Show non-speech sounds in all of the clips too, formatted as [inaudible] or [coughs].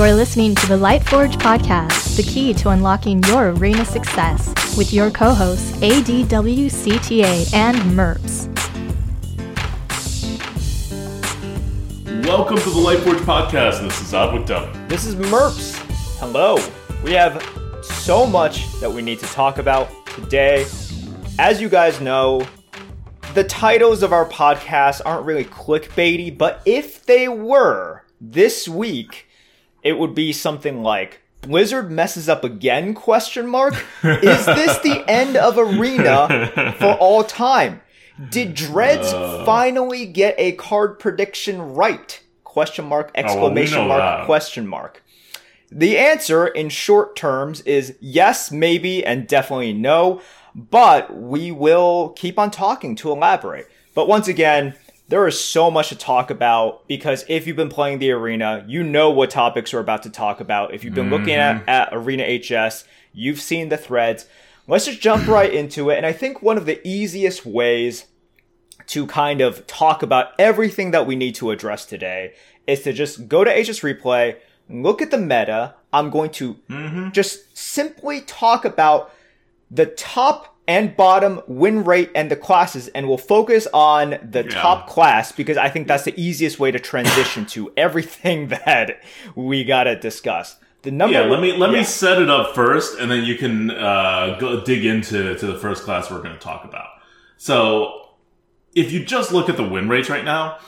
You're listening to the Lightforge podcast, the key to unlocking your arena success, with your co hosts ADWCTA and MERPS. Welcome to the Lightforge podcast. This is Odd with Dumb. This is MERPS. Hello. We have so much that we need to talk about today. As you guys know, the titles of our podcast aren't really clickbaity, but if they were this week, it would be something like Blizzard messes up again? question mark. Is this the [laughs] end of arena for all time? Did dreads uh. finally get a card prediction right? Question mark exclamation oh, well, we mark that. question mark. The answer in short terms is yes maybe and definitely no but we will keep on talking to elaborate. But once again there is so much to talk about because if you've been playing the arena, you know what topics we're about to talk about. If you've been mm-hmm. looking at, mm-hmm. at Arena HS, you've seen the threads. Let's just jump right into it. And I think one of the easiest ways to kind of talk about everything that we need to address today is to just go to HS Replay, look at the meta. I'm going to mm-hmm. just simply talk about the top and bottom win rate and the classes and we'll focus on the yeah. top class because I think that's the easiest way to transition to everything [laughs] that we got to discuss. The number Yeah, let me let yeah. me set it up first and then you can uh, go dig into to the first class we're going to talk about. So, if you just look at the win rates right now,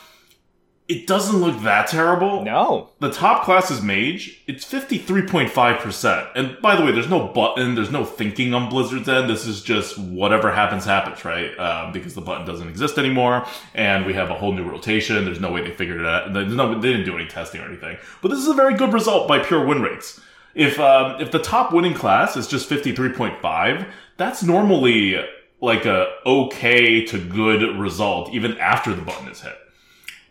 it doesn't look that terrible. No. The top class is Mage. It's 53.5%. And by the way, there's no button, there's no thinking on Blizzard's end. This is just whatever happens, happens, right? Um, because the button doesn't exist anymore, and we have a whole new rotation. There's no way they figured it out. There's no, they didn't do any testing or anything. But this is a very good result by pure win rates. If, um, if the top winning class is just 53.5, that's normally like a okay to good result even after the button is hit.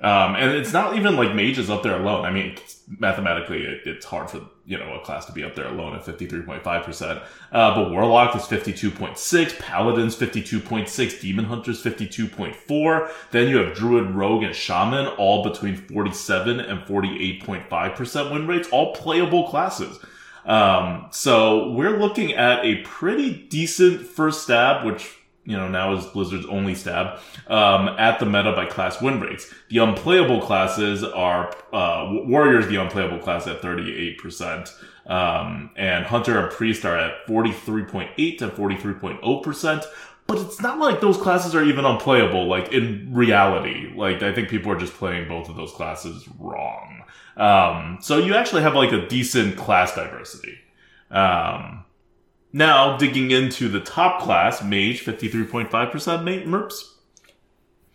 Um, and it's not even like mages up there alone. I mean, mathematically, it, it's hard for you know a class to be up there alone at fifty three point five percent. Uh, but warlock is fifty two point six, paladins fifty two point six, demon hunters fifty two point four. Then you have druid, rogue, and shaman all between forty seven and forty eight point five percent win rates, all playable classes. Um, so we're looking at a pretty decent first stab, which you know, now is Blizzard's only stab, um, at the meta by class win rates. The unplayable classes are, uh, Warriors, the unplayable class at 38%, um, and Hunter and Priest are at 43.8 to 43.0%. But it's not like those classes are even unplayable, like in reality. Like, I think people are just playing both of those classes wrong. Um, so you actually have like a decent class diversity. Um, now, digging into the top class, Mage, 53.5% mate, Merps.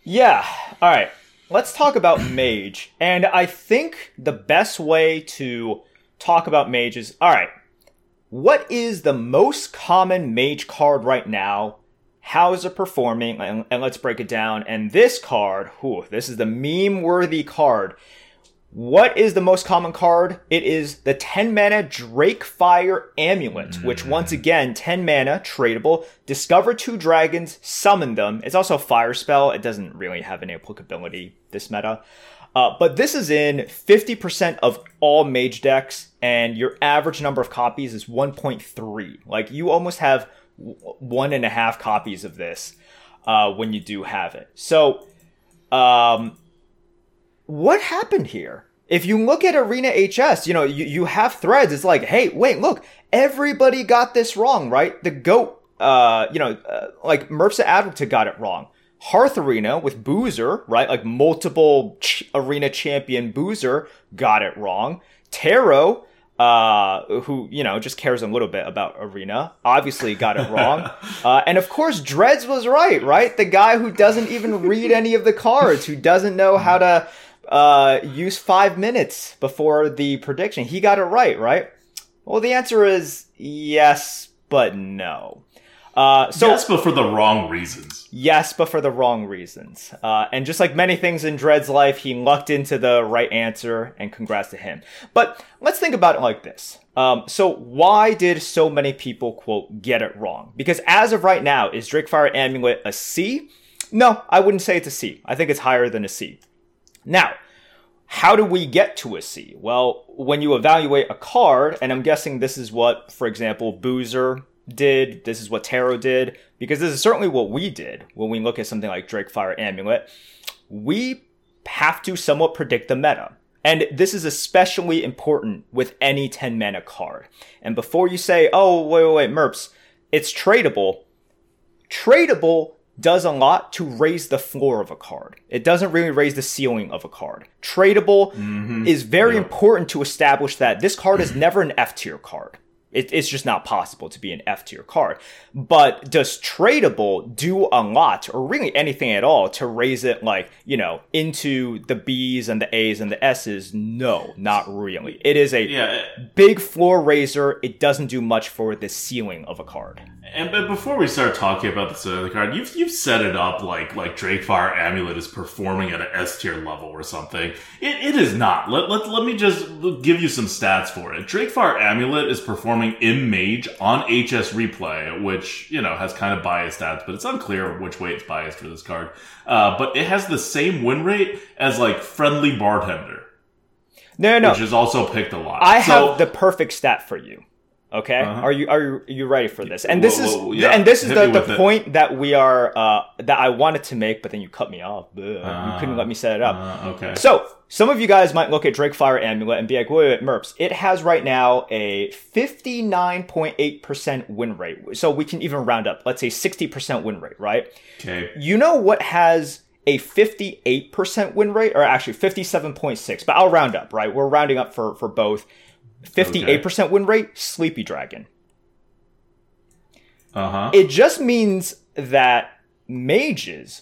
Yeah, alright. Let's talk about [coughs] Mage. And I think the best way to talk about Mage is alright, what is the most common Mage card right now? How is it performing? And, and let's break it down. And this card, whew, this is the meme worthy card. What is the most common card? It is the 10 mana Drakefire Amulet, mm. which once again, 10 mana, tradable. Discover two dragons, summon them. It's also a fire spell. It doesn't really have any applicability this meta. Uh, but this is in 50% of all mage decks, and your average number of copies is 1.3. Like, you almost have one and a half copies of this uh, when you do have it. So, um, what happened here? If you look at Arena HS, you know, you, you have threads. It's like, hey, wait, look, everybody got this wrong, right? The GOAT, uh, you know, uh, like Merpsa Advocate got it wrong. Hearth Arena with Boozer, right? Like multiple ch- arena champion Boozer got it wrong. Taro, uh, who, you know, just cares a little bit about Arena, obviously got it wrong. [laughs] uh, and of course, Dreads was right, right? The guy who doesn't even read any of the cards, who doesn't know how to uh, use five minutes before the prediction. He got it right, right? Well, the answer is yes, but no. Uh, so yes, but for the wrong reasons. Yes, but for the wrong reasons. Uh, and just like many things in Dred's life, he lucked into the right answer, and congrats to him. But let's think about it like this. Um, so why did so many people quote get it wrong? Because as of right now, is Drakefire Amulet a C? No, I wouldn't say it's a C. I think it's higher than a C. Now, how do we get to a C? Well, when you evaluate a card, and I'm guessing this is what, for example, Boozer did, this is what Tarot did, because this is certainly what we did when we look at something like Drakefire Amulet. We have to somewhat predict the meta. And this is especially important with any 10 mana card. And before you say, oh, wait, wait, wait, Merps, it's tradable, tradable does a lot to raise the floor of a card. It doesn't really raise the ceiling of a card. Tradable mm-hmm. is very yeah. important to establish that this card is never an F tier card. It, it's just not possible to be an F tier card. But does tradable do a lot, or really anything at all, to raise it like, you know, into the Bs and the As and the Ss? No, not really. It is a yeah. big floor raiser. It doesn't do much for the ceiling of a card. And but before we start talking about the other card, you've you've set it up like like Drakefire Amulet is performing at an S tier level or something. It, it is not. Let, let let me just give you some stats for it. Drakefire Amulet is performing in Mage on HS Replay, which you know has kind of biased stats, but it's unclear which way it's biased for this card. Uh, but it has the same win rate as like Friendly Bartender. No, no, no. Which is also picked a lot. I so, have the perfect stat for you. Okay, uh-huh. are you are you, are you ready for this? And this is yeah. and this is the, the point it. that we are uh, that I wanted to make, but then you cut me off. Uh, you couldn't let me set it up. Uh, okay. So some of you guys might look at Drakefire Amulet and be like, wait, wait, Merps, it has right now a 59.8% win rate. So we can even round up. Let's say 60% win rate, right? Okay. You know what has a 58% win rate, or actually 57.6, but I'll round up, right? We're rounding up for, for both. 58% okay. win rate, Sleepy Dragon. Uh-huh. It just means that mages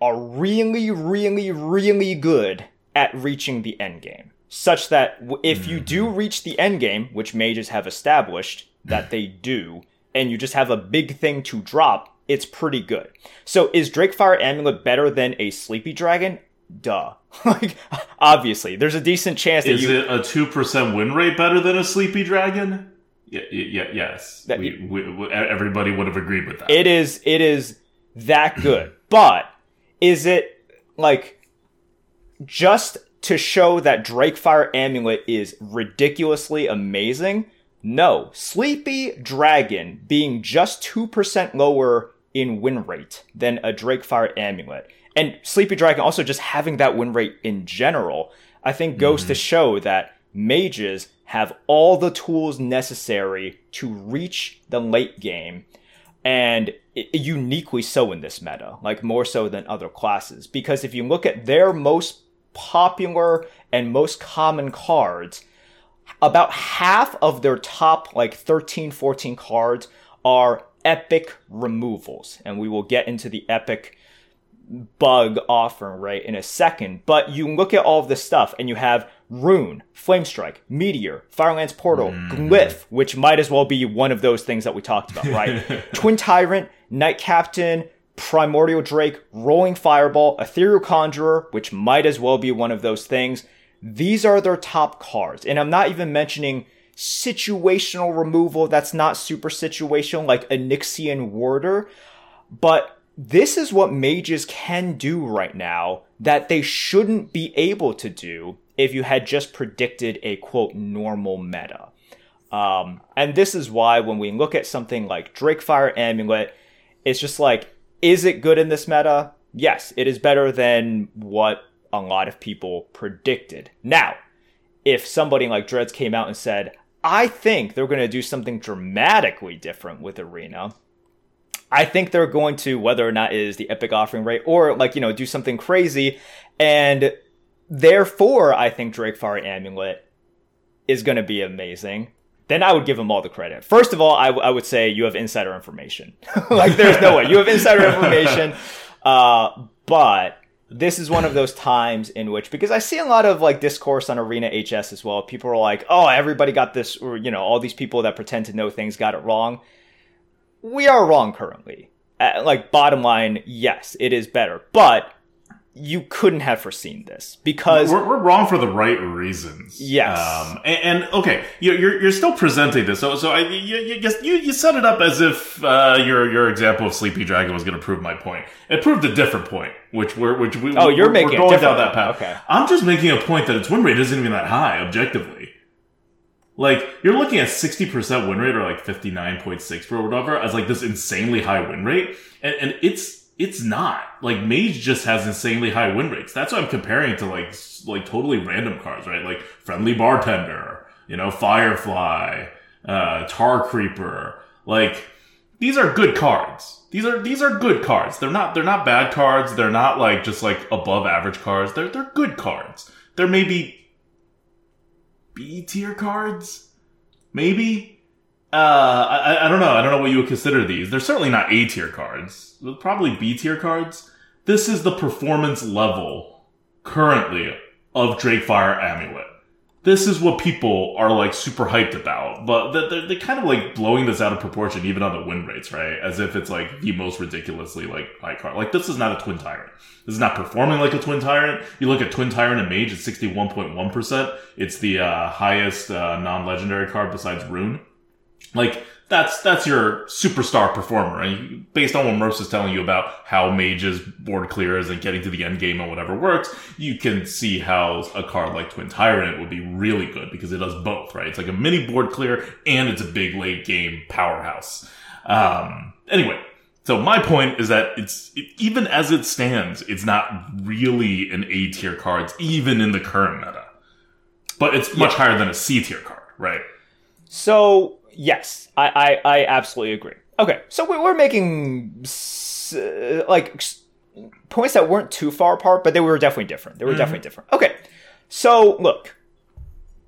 are really, really, really good at reaching the end game. Such that if you do mm-hmm. reach the end game, which mages have established that they [sighs] do, and you just have a big thing to drop, it's pretty good. So is Drakefire Amulet better than a Sleepy Dragon? duh. [laughs] like, obviously, there's a decent chance that Is you... it a 2% win rate better than a Sleepy Dragon? Yeah, yeah, yes. That, we, we, everybody would have agreed with that. It is, it is that good. [clears throat] but is it, like, just to show that Drakefire Amulet is ridiculously amazing? No. Sleepy Dragon being just 2% lower in win rate than a Drakefire Amulet and Sleepy Dragon also just having that win rate in general, I think goes mm-hmm. to show that mages have all the tools necessary to reach the late game and uniquely so in this meta, like more so than other classes. Because if you look at their most popular and most common cards, about half of their top like 13, 14 cards are epic removals. And we will get into the epic bug offering right in a second. But you look at all of this stuff and you have Rune, Flamestrike, Meteor, Firelands Portal, mm. Glyph, which might as well be one of those things that we talked about, right? [laughs] Twin Tyrant, Knight Captain, Primordial Drake, Rolling Fireball, Ethereal Conjurer, which might as well be one of those things. These are their top cards. And I'm not even mentioning situational removal that's not super situational, like Onyxian Warder. But this is what mages can do right now that they shouldn't be able to do if you had just predicted a quote normal meta. Um, and this is why when we look at something like Drakefire Amulet, it's just like, is it good in this meta? Yes, it is better than what a lot of people predicted. Now, if somebody like Dreads came out and said, I think they're going to do something dramatically different with Arena, I think they're going to, whether or not it is the epic offering rate or like, you know, do something crazy. And therefore, I think Drakefire Amulet is going to be amazing. Then I would give them all the credit. First of all, I, w- I would say you have insider information. [laughs] like, there's no way. You have insider [laughs] information. Uh, but this is one of those times in which, because I see a lot of like discourse on Arena HS as well. People are like, oh, everybody got this, or, you know, all these people that pretend to know things got it wrong we are wrong currently. Uh, like bottom line, yes, it is better, but you couldn't have foreseen this because we're, we're wrong for the right reasons. Yes. Um, and, and okay, you're, you're you're still presenting this. So so I you you, you, you set it up as if uh, your your example of Sleepy Dragon was going to prove my point. It proved a different point, which we're which we Oh, you're we're, making we're a going down that path. Okay. I'm just making a point that its win rate isn't even that high objectively. Like you're looking at 60% win rate or like 59.6 or whatever as like this insanely high win rate, and, and it's it's not like Mage just has insanely high win rates. That's what I'm comparing to like like totally random cards, right? Like Friendly Bartender, you know, Firefly, uh, Tar Creeper. Like these are good cards. These are these are good cards. They're not they're not bad cards. They're not like just like above average cards. They're they're good cards. They're maybe B tier cards, maybe. Uh, I, I don't know. I don't know what you would consider these. They're certainly not A tier cards. They're probably B tier cards. This is the performance level currently of Drakefire Amulet. This is what people are like super hyped about, but they're, they're, kind of like blowing this out of proportion, even on the win rates, right? As if it's like the most ridiculously like high card. Like this is not a Twin Tyrant. This is not performing like a Twin Tyrant. You look at Twin Tyrant and Mage, it's sixty one point one percent. It's the uh, highest uh, non legendary card besides Rune. Like that's that's your superstar performer, and based on what Merps is telling you about how mages board clears and getting to the end game and whatever works, you can see how a card like Twin Tyrant would be really good because it does both, right? It's like a mini board clear and it's a big late game powerhouse. Um, anyway, so my point is that it's it, even as it stands, it's not really an A tier cards, even in the current meta, but it's much higher than a C tier card, right? So yes, I I, I absolutely agree. Okay, so we- we're making uh, like points that weren't too far apart, but they were definitely different. They were definitely different. Okay, so look,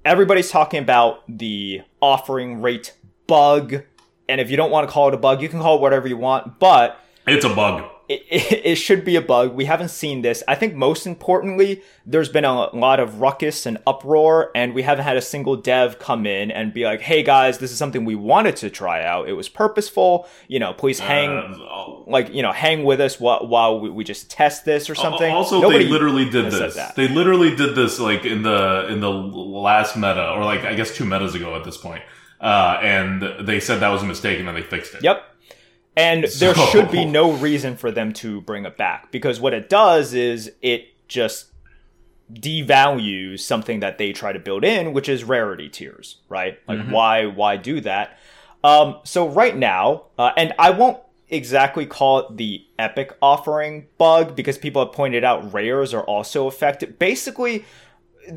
everybody's talking about the offering rate bug, and if you don't want to call it a bug, you can call it whatever you want, but It's a bug. It, it, it should be a bug. We haven't seen this. I think most importantly, there's been a lot of ruckus and uproar, and we haven't had a single dev come in and be like, "Hey guys, this is something we wanted to try out. It was purposeful. You know, please hang." Uh, like you know, hang with us while, while we, we just test this or something. Also, Nobody they literally did this. They literally did this like in the in the last meta, or like I guess two metas ago at this point. Uh, and they said that was a mistake, and then they fixed it. Yep. And there So- should be no reason for them to bring it back because what it does is it just devalues something that they try to build in, which is rarity tiers, right? Like why why do that? Um, so right now, uh, and I won't exactly call it the epic offering bug because people have pointed out rares are also affected. Basically,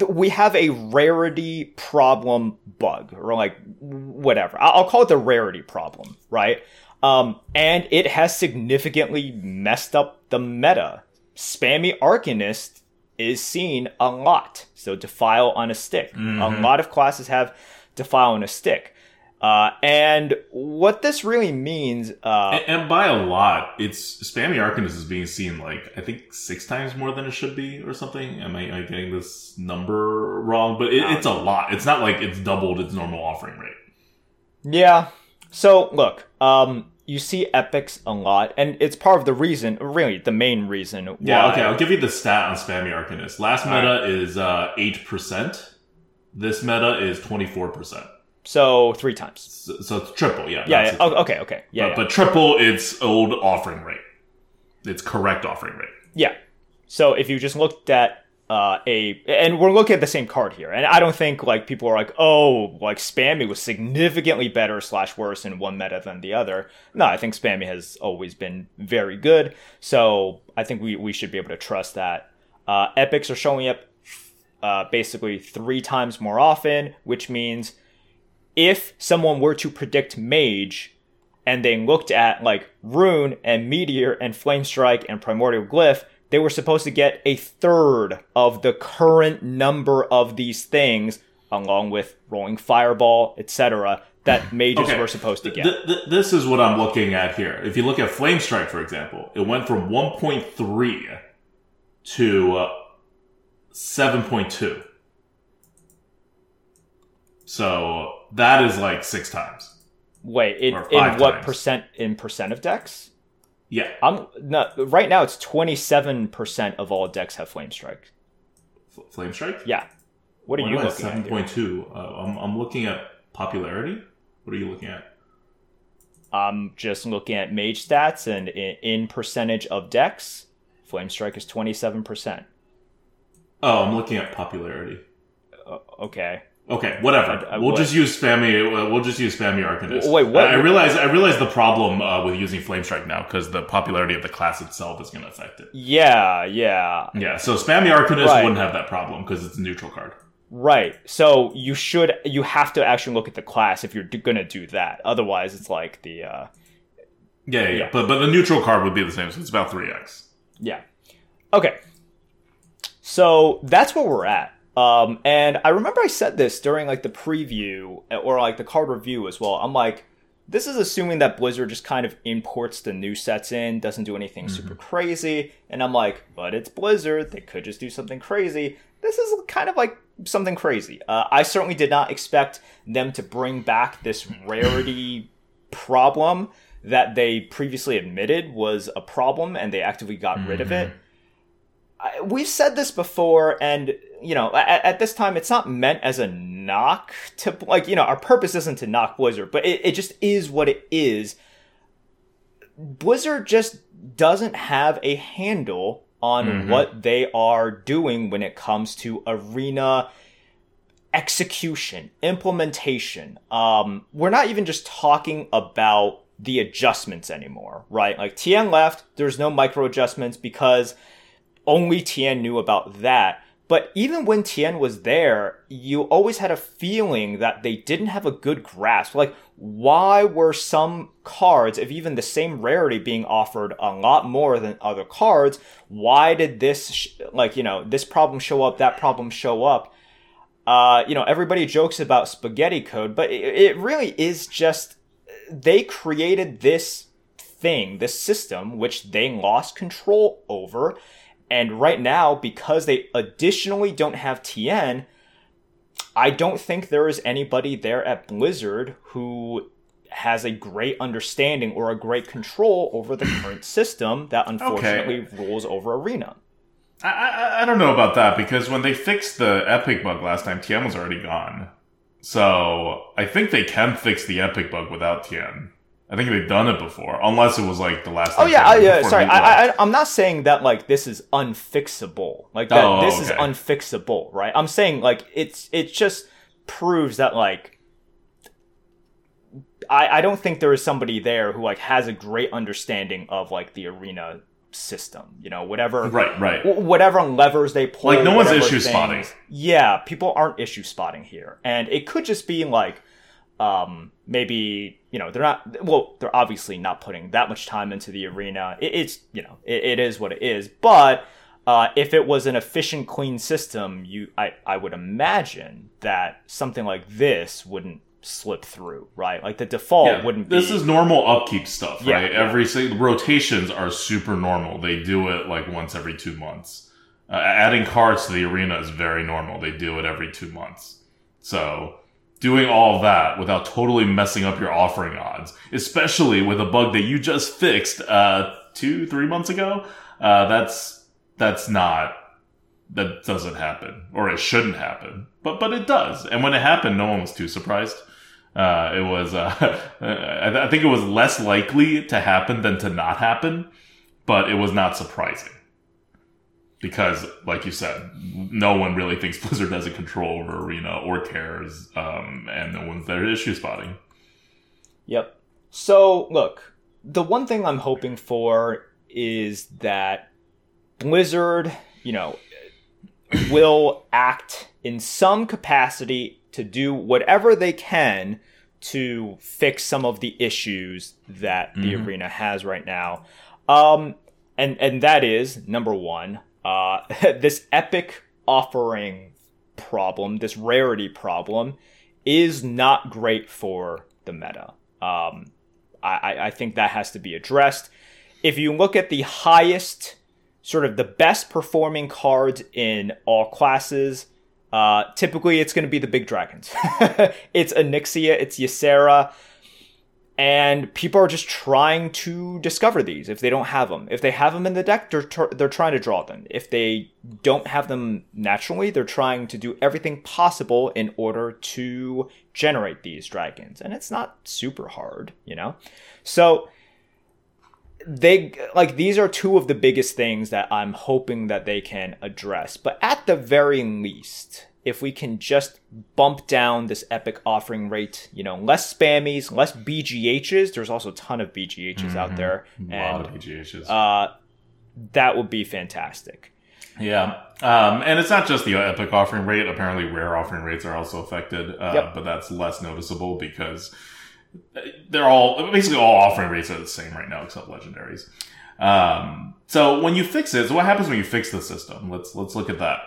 we have a rarity problem bug or like whatever. I- I'll call it the rarity problem, right? Um, and it has significantly messed up the meta. Spammy Arcanist is seen a lot. So defile on a stick. A lot of classes have defile on a stick. Uh, and what this really means, uh, And, and by a lot, it's spammy Arcanist is being seen like I think six times more than it should be, or something. Am I, am I getting this number wrong? But it, it's a lot. It's not like it's doubled its normal offering rate. Yeah. So look, um, you see epics a lot, and it's part of the reason, really the main reason. Why, Yeah, okay, I'll give you the stat on Spammy Arcanist. Last meta is uh, 8%. This meta is 24%. So three times. So, so it's triple, yeah. Yeah. yeah. Oh, okay. Okay. Yeah. but, yeah. but triple its old offering rate. Its correct offering rate. Yeah. So if you just looked at uh, a, and we're looking at the same card here, and I don't think like people are like, oh, like Spammy was significantly better slash worse in one meta than the other. No, I think Spammy has always been very good. So I think we we should be able to trust that. Uh, epics are showing up uh, basically three times more often, which means if someone were to predict Mage and they looked at like Rune and Meteor and Flamestrike and Primordial Glyph, they were supposed to get a third of the current number of these things, along with Rolling Fireball, etc., that [laughs] mages Okay. were supposed to get. Th- th- this is what I'm looking at here. If you look at Flamestrike, for example, it went from 1.3 to uh, 7.2. So that is like six times. Wait, in, in what times. percent in percent of decks? Yeah. I'm not right now. It's twenty seven percent of all decks have Flamestrike. F- Flamestrike? Yeah. What are Why you looking at? Seven here? point two. Uh, I'm I'm looking at popularity. What are you looking at? I'm just looking at mage stats and in, in percentage of decks, Flamestrike is twenty seven percent. Oh, I'm looking at popularity. Okay. Okay, whatever. I- I- we'll just use spammy. We'll just use spammy Arcanist. Wait, what- I, I realize. I realize the problem uh, with using Flamestrike now because the popularity of the class itself is going to affect it. Yeah, yeah. Yeah, so spammy Arcanist Right. wouldn't have that problem because it's a neutral card. Right. So you should you have to actually look at the class if you're d- gonna do that. Otherwise, it's like the uh, Yeah, yeah, yeah. Yeah. But but the neutral card would be the same. So it's about three x. yeah. Okay. So that's where we're at. Um, and I remember I said this during like the preview or like the card review as well. I'm like, this is assuming that Blizzard just kind of imports the new sets in, doesn't do anything super crazy. And I'm like, but it's Blizzard. They could just do something crazy. This is kind of like something crazy. Uh, I certainly did not expect them to bring back this rarity [laughs] problem that they previously admitted was a problem and they actively got rid of it. We've said this before, and you know, at, at this time, it's not meant as a knock to like you know, our purpose isn't to knock Blizzard, but it, it just is what it is. Blizzard just doesn't have a handle on what they are doing when it comes to arena execution, implementation. Um, we're not even just talking about the adjustments anymore, right? Like Tien left, there's no micro adjustments because only Tien knew about that. But even when Tien was there, you always had a feeling that they didn't have a good grasp. Like, why were some cards, if even the same rarity, being offered a lot more than other cards? Why did this, sh- like, you know, this problem show up, that problem show up? uh, you know, everybody jokes about spaghetti code, but it, it really is just they created this thing, this system, which they lost control over. And right now, because they additionally don't have Tien, I don't think there is anybody there at Blizzard who has a great understanding or a great control over the current [coughs] system that unfortunately rules over Arena. I, I I don't know about that because when they fixed the epic bug last time, Tien was already gone. So I think they can fix the epic bug without Tien. I think they've done it before, unless it was like the last. Oh yeah, I, oh, yeah. Sorry, I, I, I'm not saying that like this is unfixable. Like that, Oh, this is unfixable, right? I'm saying like it's it just proves that like I I don't think there is somebody there who like has a great understanding of like the arena system. You know, whatever Right, right. wh- whatever levers they pull. Like, no one's issue spotting. Yeah, people aren't issue spotting here, and it could just be like, um, maybe you know they're not. Well, they're obviously not putting that much time into the arena. It, it's you know it, it is what it is, but. Uh, if it was an efficient, clean system, you, I, I would imagine that something like this wouldn't slip through, right? Like the default Yeah, wouldn't be. This is normal upkeep stuff, Yeah, right? yeah. Every single rotations are super normal. They do it like once every two months. Uh, adding cards to the arena is very normal. They do it every two months. So doing all that without totally messing up your offering odds, especially with a bug that you just fixed uh, two, three months ago, uh, that's that's not that doesn't happen or it shouldn't happen but but it does and when it happened no one was too surprised. Uh, it was uh, [laughs] I, I think it was less likely to happen than to not happen but it was not surprising because like you said no one really thinks [laughs] blizzard has a control over arena or cares um, and no one's there issue spotting Yep. So, look, the one thing I'm hoping for is that Blizzard, you know, will act in some capacity to do whatever they can to fix some of the issues that the Mhm. arena has right now. Um, and and that is number one, uh, [laughs] this epic offering problem, this rarity problem, is not great for the meta. Um, I, I- think that has to be addressed. If you look at the highest, sort of the best performing cards in all classes, uh, typically it's going to be the big dragons. [laughs] it's Onyxia, it's Ysera. And people are just trying to discover these if they don't have them. If they have them in the deck, they're they're trying to draw them. If they don't have them naturally, they're trying to do everything possible in order to generate these dragons. And it's not super hard, you know. So they like these are two of the biggest things that I'm hoping that they can address. But at the very least, if we can just bump down this epic offering rate, you know, less spammies, less BGHs. There's also a ton of BGHs mm-hmm. out there. A lot of BGHs. Uh, that would be fantastic. Yeah. Um, and it's not just the epic offering rate. Apparently, rare offering rates are also affected, uh, yep. but that's less noticeable because they're all basically all offering rates are the same right now except legendaries. Um, so when you fix it, so what happens when you fix the system? Let's let's look at that.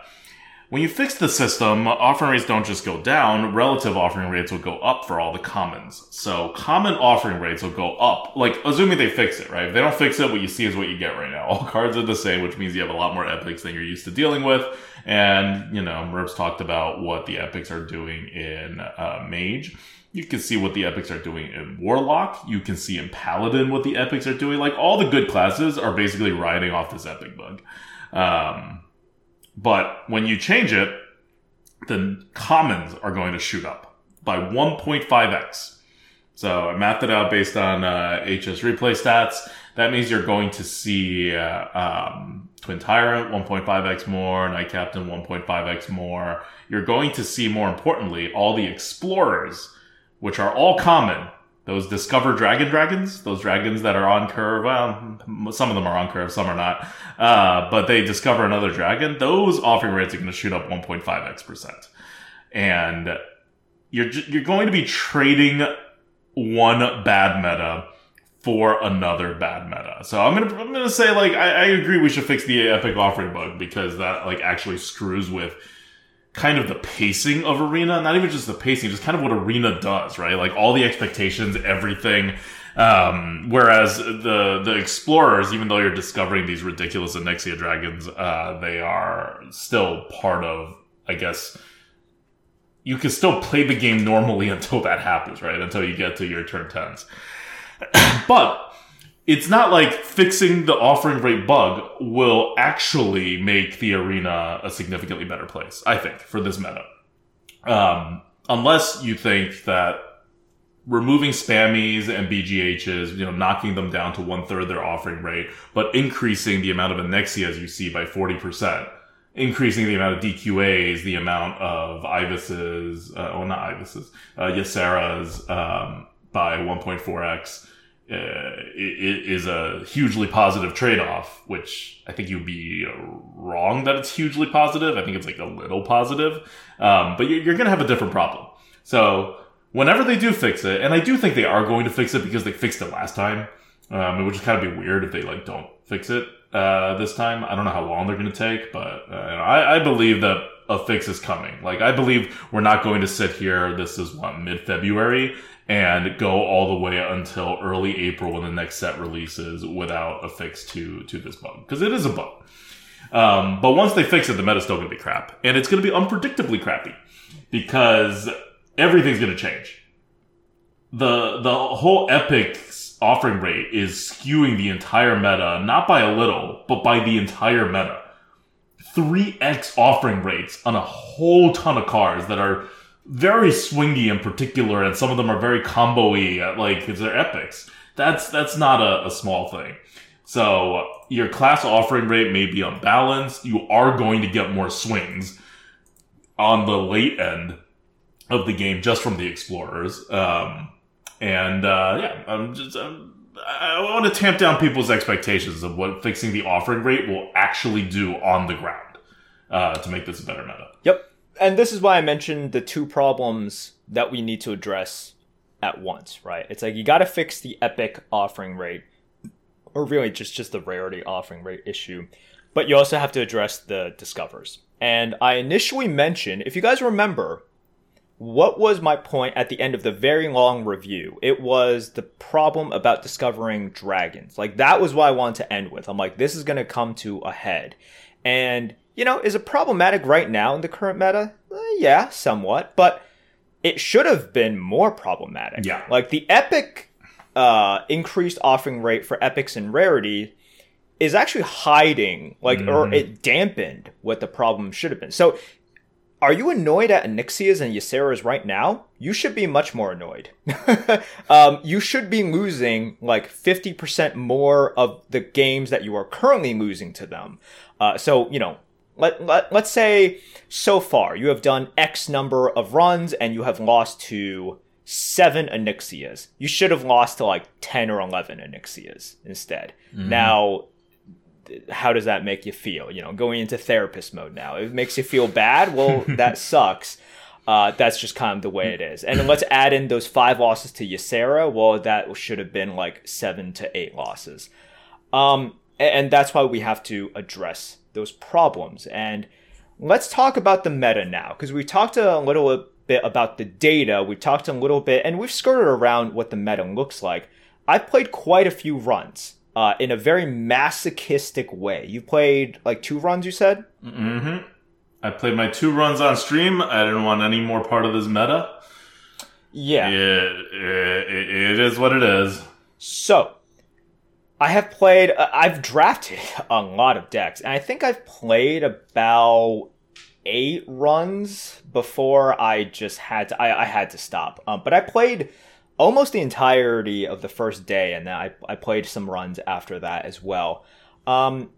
When you fix the system, offering rates don't just go down, relative offering rates will go up for all the commons. So common offering rates will go up, like assuming they fix it, right? If they don't fix it, what you see is what you get right now. [laughs] All cards are the same, which means you have a lot more epics than you're used to dealing with. And, you know, Merps talked about what the epics are doing in uh, Mage. You can see what the epics are doing in Warlock. You can see in Paladin what the epics are doing. Like all the good classes are basically riding off this epic bug. Um, but when you change it, the commons are going to shoot up by 1.5x. So I mapped it out based on uh, HS replay stats. That means you're going to see uh, um, Twin Tyrant 1.5x more, Knight Captain 1.5x more. You're going to see, more importantly, all the explorers, which are all common, those discover dragon dragons, those dragons that are on curve. Well, some of them are on curve, some are not. Uh, but they discover another dragon. Those offering rates are going to shoot up 1.5x percent, and you're you're going to be trading one bad meta for another bad meta. So I'm gonna I'm gonna say like I, I agree we should fix the epic offering bug because that like actually screws with kind of the pacing of arena not even just the pacing just kind of what arena does right? Like all the expectations everything. Um, whereas the the explorers even though you're discovering these ridiculous Onyxia dragons uh, they are still part of i guess you can still play the game normally [laughs] until that happens right? Until you get to your turn 10s [clears throat] but it's not like fixing the offering rate bug will actually make the arena a significantly better place, I think, for this meta. Um, unless you think that removing spammies and BGHs, you know, knocking them down to one third their offering rate, but increasing the amount of Onyxias you see by 40%, increasing the amount of DQAs, the amount of Ibises, uh, well, not Ibises, uh, um, by 1.4x, uh, is a hugely positive trade off, which I think you'd be wrong that it's hugely positive. I think it's like a little positive, um, but you're, going to have a different problem. So whenever they do fix it, and I do think they are going to fix it because they fixed it last time, um, it would just kind of be weird if they like don't fix it uh, this time. I don't know how long they're going to take, but uh, I, I believe that a fix is coming. Like I believe we're not going to sit here. This is what mid February and go all the way until early April when the next set releases without a fix to to this bug because it is a bug. Um, but once they fix it, the meta's still going to be crap, and it's going to be unpredictably crappy because everything's going to change. the The whole Epic's offering rate is skewing the entire meta, not by a little, but by the entire meta. 3x offering rates on a whole ton of cards that are very swingy in particular, and some of them are very combo-y, like, because they're epics. That's, that's not a, a small thing. So, your class offering rate may be unbalanced. You are going to get more swings on the late end of the game just from the explorers. Um, and, uh, yeah, I'm just, I'm, I want to tamp down people's expectations of what fixing the offering rate will actually do on the ground, uh, to make this a better meta. Yep and this is why I mentioned the two problems that we need to address at once, right? It's like you got to fix the epic offering rate, or really just just the rarity offering rate issue, but you also have to address the discovers. And I initially mentioned, if you guys remember, what was my point at the end of the very long review? It was the problem about discovering dragons. Like that was what I wanted to end with. I'm like, this is going to come to a head, and you know, is it problematic right now in the current meta? Uh, yeah, somewhat, but it should have been more problematic. Yeah. Like the epic uh, increased offering rate for epics and rarity is actually hiding, like, mm-hmm. or it dampened what the problem should have been. So, are you annoyed at Onyxias and Yseras right now? You should be much more annoyed. [laughs] um, you should be losing like 50% more of the games that you are currently losing to them. Uh, so, you know, let, let, let's say so far you have done X number of runs and you have lost to seven Onyxias. You should have lost to like 10 or 11 Onyxias instead. Mm-hmm. Now, how does that make you feel? You know, going into therapist mode now. It makes you feel bad. Well, [laughs] that sucks. Uh, that's just kind of the way it is. And let's add in those five losses to Ysera. Well, that should have been like seven to eight losses. Um, and that's why we have to address those problems. And let's talk about the meta now, because we talked a little bit about the data. We talked a little bit, and we've skirted around what the meta looks like. I've played quite a few runs uh, in a very masochistic way. You played like two runs, you said? Mm-hmm. I played my two runs on stream. I didn't want any more part of this meta. Yeah. It, it, it is what it is. So, I have played, uh, I've drafted [laughs] a lot of decks, and I think I've played about eight runs before I just had to, I, I had to stop. Um, but I played almost the entirety of the first day, and then I, I played some runs after that as well. Um,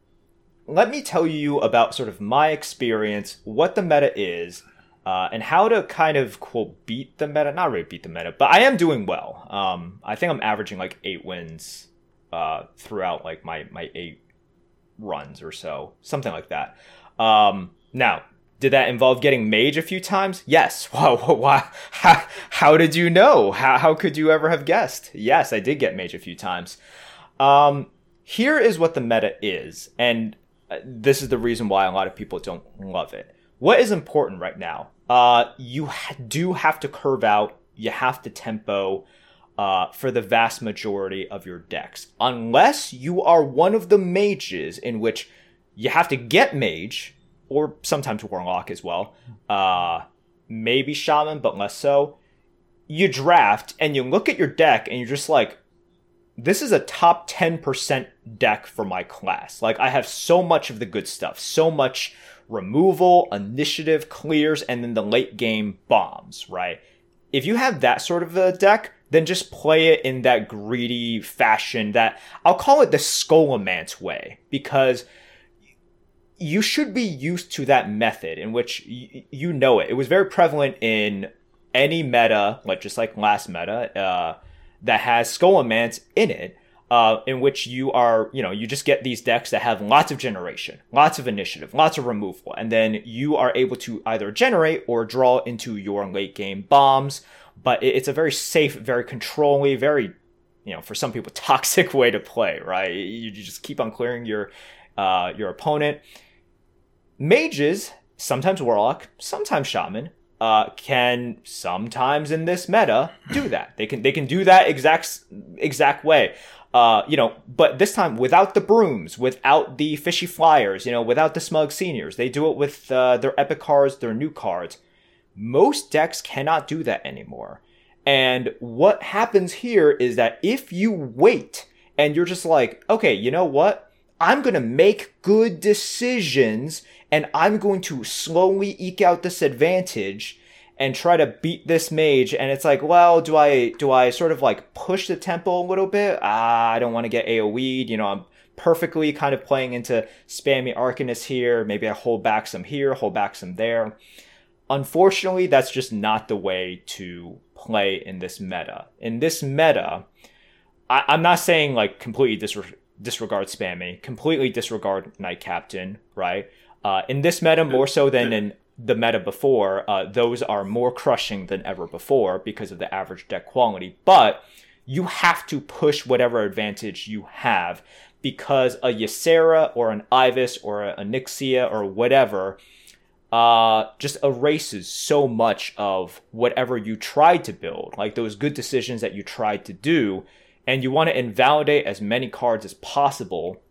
let me tell you about sort of my experience, what the meta is, uh, and how to kind of quote beat the meta. Not really beat the meta, but I am doing well. Um, I think I'm averaging like eight wins uh, throughout like my my eight runs or so, something like that. Um, now, did that involve getting mage a few times? Yes. [laughs] Wow. How, how did you know? How, how could you ever have guessed? Yes, I did get mage a few times. Um, here is what the meta is, and uh, this is the reason why a lot of people don't love it. What is important right now? Uh, you do have to curve out. You have to tempo. Uh, for the vast majority of your decks, unless you are one of the mages in which you have to get mage or sometimes Warlock as well. Uh, maybe Shaman, but less so. You draft and you look at your deck and you're just like, this is a top 10% deck for my class. Like, I have so much of the good stuff, so much removal, initiative, clears, and then the late game bombs, right? If you have that sort of a deck, then just play it in that greedy fashion that I'll call it the Scholomance way because you should be used to that method in which y- you know it. It was very prevalent in any meta, like just like last meta, uh, that has Scholomance in it, uh, in which you are, you know, you just get these decks that have lots of generation, lots of initiative, lots of removal, and then you are able to either generate or draw into your late game bombs. But it's a very safe, very controlling, very, you know, for some people, [laughs] toxic way to play, right? You just keep on clearing your, uh, your opponent mages, sometimes warlock, sometimes shaman, uh, can sometimes in this meta do that. They can they can do that exact exact way. Uh, you know, but this time without the brooms, without the fishy flyers, you know, without the smug seniors. They do it with uh, their epic cards, their new cards. Most decks cannot do that anymore. And what happens here is that if you wait and you're just like, okay, you know what? I'm going to make good decisions and I'm going to slowly eke out this advantage and try to beat this mage and it's like well do i do i sort of like push the tempo a little bit ah i don't want to get aoe'd you know i'm perfectly kind of playing into spammy arcanist here maybe i hold back some here hold back some there unfortunately that's just not the way to play in this meta in this meta I, am not saying like completely disre- disregard spammy completely disregard knight captain right uh, in this meta, more so than in the meta before, uh, those are more crushing than ever before because of the average deck quality. But you have to push whatever advantage you have because a Ysera or an Ivis or a Onyxia or whatever uh, just erases so much of whatever you tried to build, like those good decisions that you tried to do. And you want to invalidate as many cards as possible.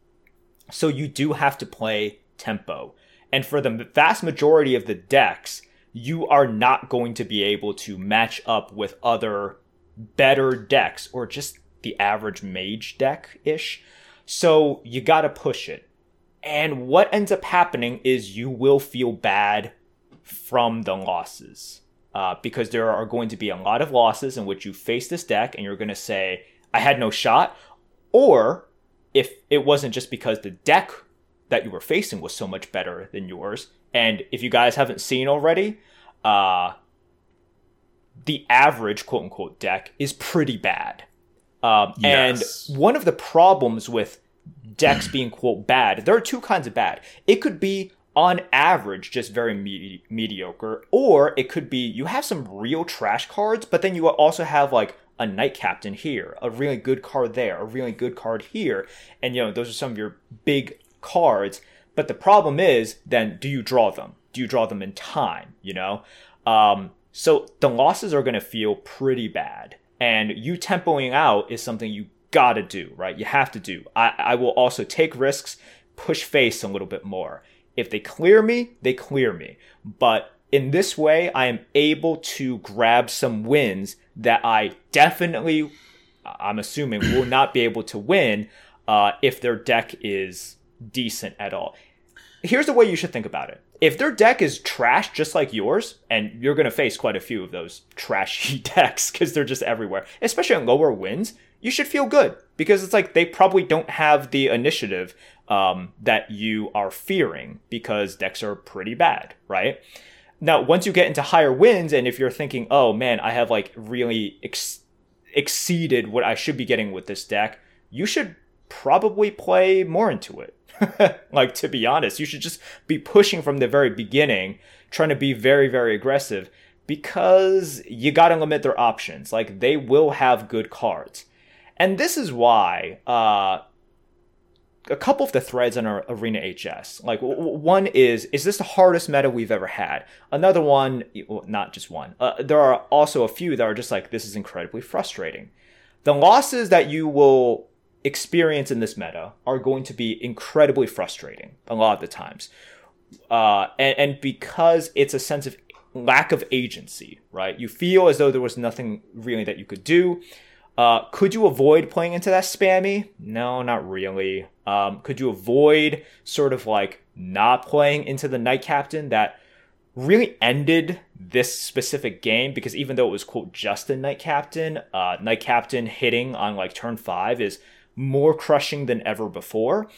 So you do have to play tempo. And for the vast majority of the decks, you are not going to be able to match up with other better decks or just the average mage deck ish. So you gotta push it. And what ends up happening is you will feel bad from the losses. Uh, because there are going to be a lot of losses in which you face this deck and you're going to say, I had no shot. Or if it wasn't just because the deck that you were facing was so much better than yours. And if you guys haven't seen already, uh, the average quote unquote deck is pretty bad. Um, yes. And one of the problems with decks being quote bad, there are two kinds of bad. It could be on average just very me- mediocre, or it could be you have some real trash cards, but then you also have like a Knight Captain here, a really good card there, a really good card here, and you know those are some of your big cards. But the problem is, then do you draw them? Do you draw them in time? You know, um, so the losses are going to feel pretty bad, and you tempoing out is something you gotta do, right? You have to do. I, I will also take risks, push face a little bit more. If they clear me, they clear me. But in this way, I am able to grab some wins that I definitely, I'm assuming, will not be able to win uh, if their deck is decent at all. Here's the way you should think about it. If their deck is trash just like yours, and you're going to face quite a few of those trashy [laughs] decks because they're just everywhere, especially on lower wins, you should feel good because it's like they probably don't have the initiative um, that you are fearing because decks are pretty bad, right? Now, once you get into higher wins, and if you're thinking, oh man, I have like really ex- exceeded what I should be getting with this deck, you should probably play more into it. [laughs] like, to be honest, you should just be pushing from the very beginning, trying to be very, very aggressive because you gotta limit their options. Like, they will have good cards. And this is why uh, a couple of the threads in our Arena HS. Like one is, is this the hardest meta we've ever had? Another one, well, not just one. Uh, there are also a few that are just like, this is incredibly frustrating. The losses that you will experience in this meta are going to be incredibly frustrating a lot of the times. Uh, and, and because it's a sense of lack of agency, right? You feel as though there was nothing really that you could do. Uh, could you avoid playing into that spammy? No, not really. Um, could you avoid sort of like not playing into the Knight Captain that really ended this specific game? Because even though it was quote just a Knight Captain, uh, Knight Captain hitting on like turn five is more crushing than ever before.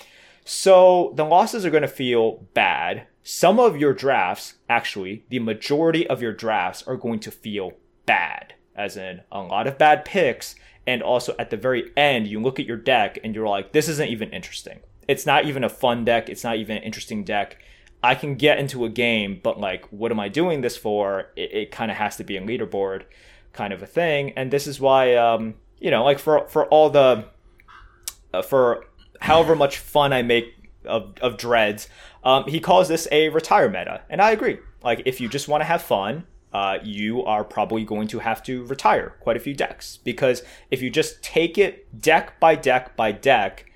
So the losses are going to feel bad. Some of your drafts, actually, the majority of your drafts are going to feel bad, as in a lot of bad picks and also at the very end you look at your deck and you're like this isn't even interesting. It's not even a fun deck. It's not even an interesting deck. I can get into a game but like what am i doing this for? It, it kind of has to be a leaderboard kind of a thing. And this is why um you know like for for all the for however much fun i make of, of dreads um, he calls this a retire meta and i agree like if you just want to have fun uh, you are probably going to have to retire quite a few decks because if you just take it deck by deck by deck,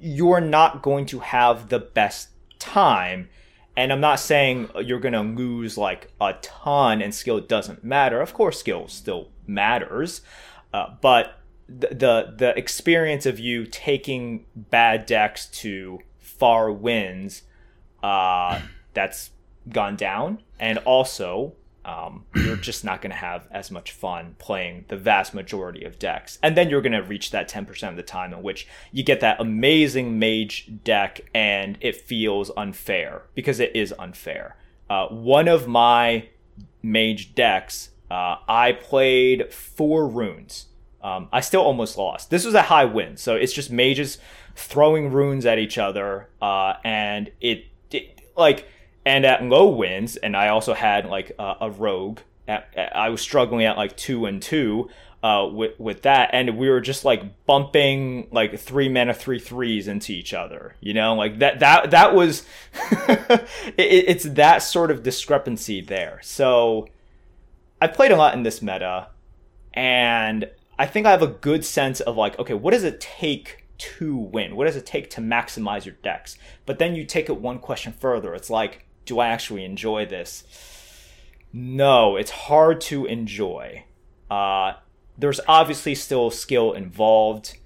you're not going to have the best time. And I'm not saying you're going to lose like a ton and skill doesn't matter. Of course, skill still matters. Uh, but the, the, the experience of you taking bad decks to far wins, uh, [clears throat] that's gone down. And also, um, you're just not going to have as much fun playing the vast majority of decks. And then you're going to reach that 10% of the time in which you get that amazing mage deck and it feels unfair because it is unfair. Uh, one of my mage decks, uh, I played four runes. Um, I still almost lost. This was a high win, so it's just mages throwing runes at each other, uh, and it, it like and at low wins, and I also had like uh, a rogue. At, at, I was struggling at like two and two uh, with with that, and we were just like bumping like three mana three threes into each other. You know, like that that that was [laughs] it, it's that sort of discrepancy there. So I played a lot in this meta, and I think I have a good sense of like, okay, what does it take? to win? What does it take to maximize your decks? But then you take it one question further. It's like, do I actually enjoy this? No, it's hard to enjoy. Uh, there's obviously still skill involved.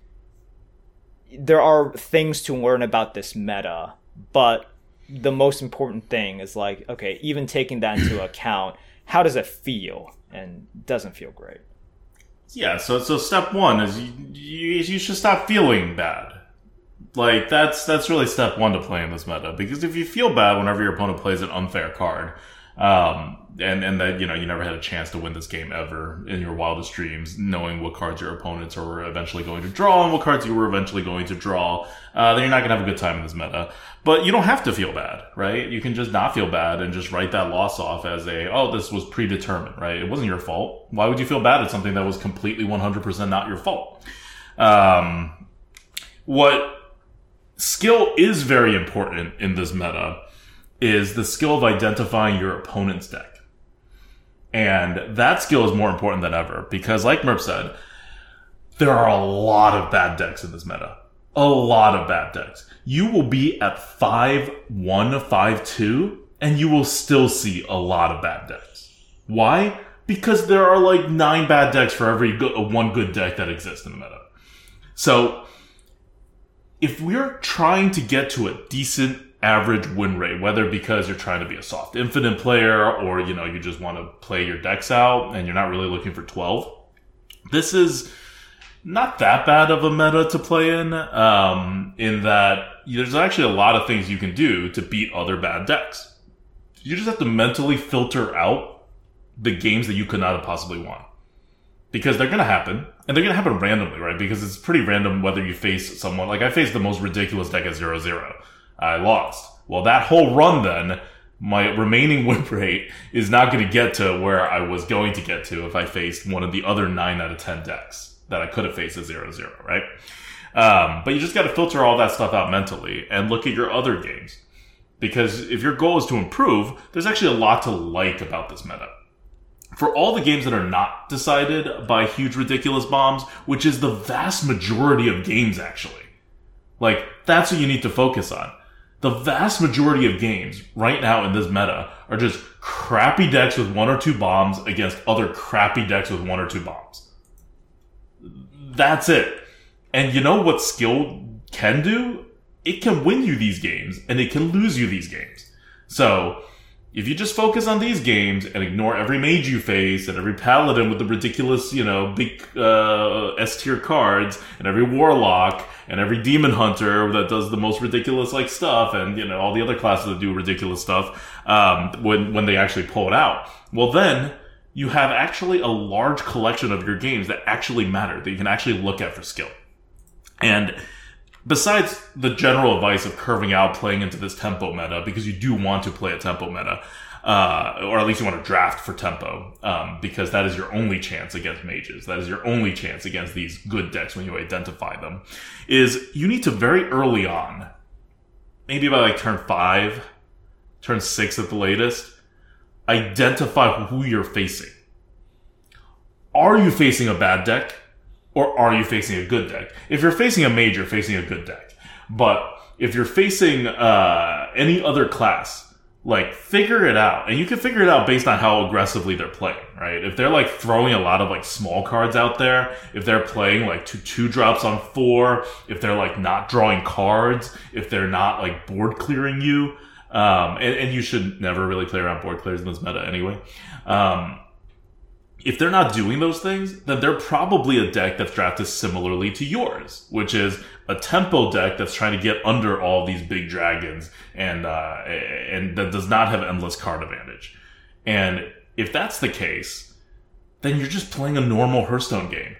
There are things to learn about this meta, but the most important thing is like, okay, even taking that into [clears throat] account, how does it feel? And it doesn't feel great. Yeah, so so step one is you, you, you should stop feeling bad. Like that's that's really step one to playing this meta because if you feel bad whenever your opponent plays an unfair card, um, and and that you know you never had a chance to win this game ever in your wildest dreams, knowing what cards your opponents are eventually going to draw and what cards you were eventually going to draw, uh, then you're not gonna have a good time in this meta. But you don't have to feel bad, right? You can just not feel bad and just write that loss off as a oh this was predetermined, right? It wasn't your fault. Why would you feel bad at something that was completely 100% not your fault? Um, what skill is very important in this meta is the skill of identifying your opponent's deck. And that skill is more important than ever because, like Merp said, there are a lot of bad decks in this meta. A lot of bad decks. You will be at 5 1, 5 2, and you will still see a lot of bad decks. Why? Because there are like nine bad decks for every one good deck that exists in the meta. So, if we're trying to get to a decent average win rate, whether because you're trying to be a soft infinite player or, you know, you just want to play your decks out and you're not really looking for 12. This is not that bad of a meta to play in, um, in that there's actually a lot of things you can do to beat other bad decks. You just have to mentally filter out the games that you could not have possibly won. Because they're gonna happen, and they're gonna happen randomly, right? Because it's pretty random whether you face someone, like I faced the most ridiculous deck at 0-0 I lost. Well, that whole run then, my remaining [laughs] win rate is not going to get to where I was going to get to if I faced one of the other 9 out of 10 decks that I could have faced at 0 0, right? Um, but you just got to filter all that stuff out mentally and look at your other games. Because if your goal is to improve, there's actually a lot to like about this meta. For all the games that are not decided by huge ridiculous bombs, which is the vast majority of games actually, like that's what you need to focus on the vast majority of games right now in this meta are just crappy decks with one or two bombs against other crappy decks with one or two bombs. That's it. And you know what skill can do? It can win you these games and it can lose you these games. So, if you just focus on these games and ignore every mage you face and every paladin with the ridiculous, you know, big uh, S tier cards and every warlock and every demon hunter that does the most ridiculous like stuff and you know all the other classes that do ridiculous stuff um, when when they actually pull it out, well then you have actually a large collection of your games that actually matter that you can actually look at for skill. And besides the general advice of curving out playing into this tempo meta, because you do want to play a tempo meta, uh, or at least you want to draft for tempo, um, because that is your only chance against mages. That is your only chance against these good decks when you identify them. Is you need to very early on, maybe by like turn five, turn six at the latest, identify who you're facing. Are you facing a bad deck? or are you facing a good deck? If you're facing a mage, you're facing a good deck. But if you're facing uh, any other class, like figure it out, and you can figure it out based on how aggressively they're playing, right? If they're like throwing a lot of like small cards out there, if they're playing like two two drops on four, if they're like not drawing cards, if they're not like board clearing you, um, and, and you should never really play around board clears in this meta anyway. Um, if they're not doing those things, then they're probably a deck that's drafted similarly to yours, which is a tempo deck that's trying to get under all these big dragons and uh, and that does not have endless card advantage. And if that's the case, then you're just playing a normal Hearthstone game.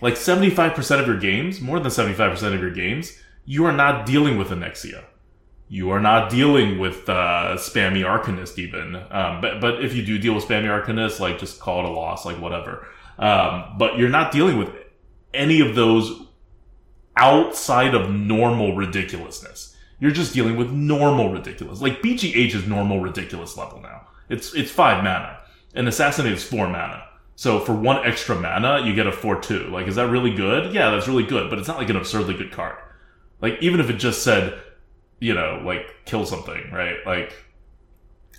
Like 75% of your games, more than 75% of your games, you are not dealing with Onyxia you are not dealing with uh, spammy Arcanist even. Um, but but if you do deal with spammy Arcanist, like just call it a loss, like whatever. Um, but you're not dealing with any of those outside of normal ridiculousness. You're just dealing with normal ridiculous. Like BGH is normal ridiculous level now. It's it's five mana, and Assassinate is four mana. So for one extra mana, you get a four two. Like, is that really good? Yeah, that's really good, but it's not like an absurdly good card. Like even if it just said you know, like kill something, right? Like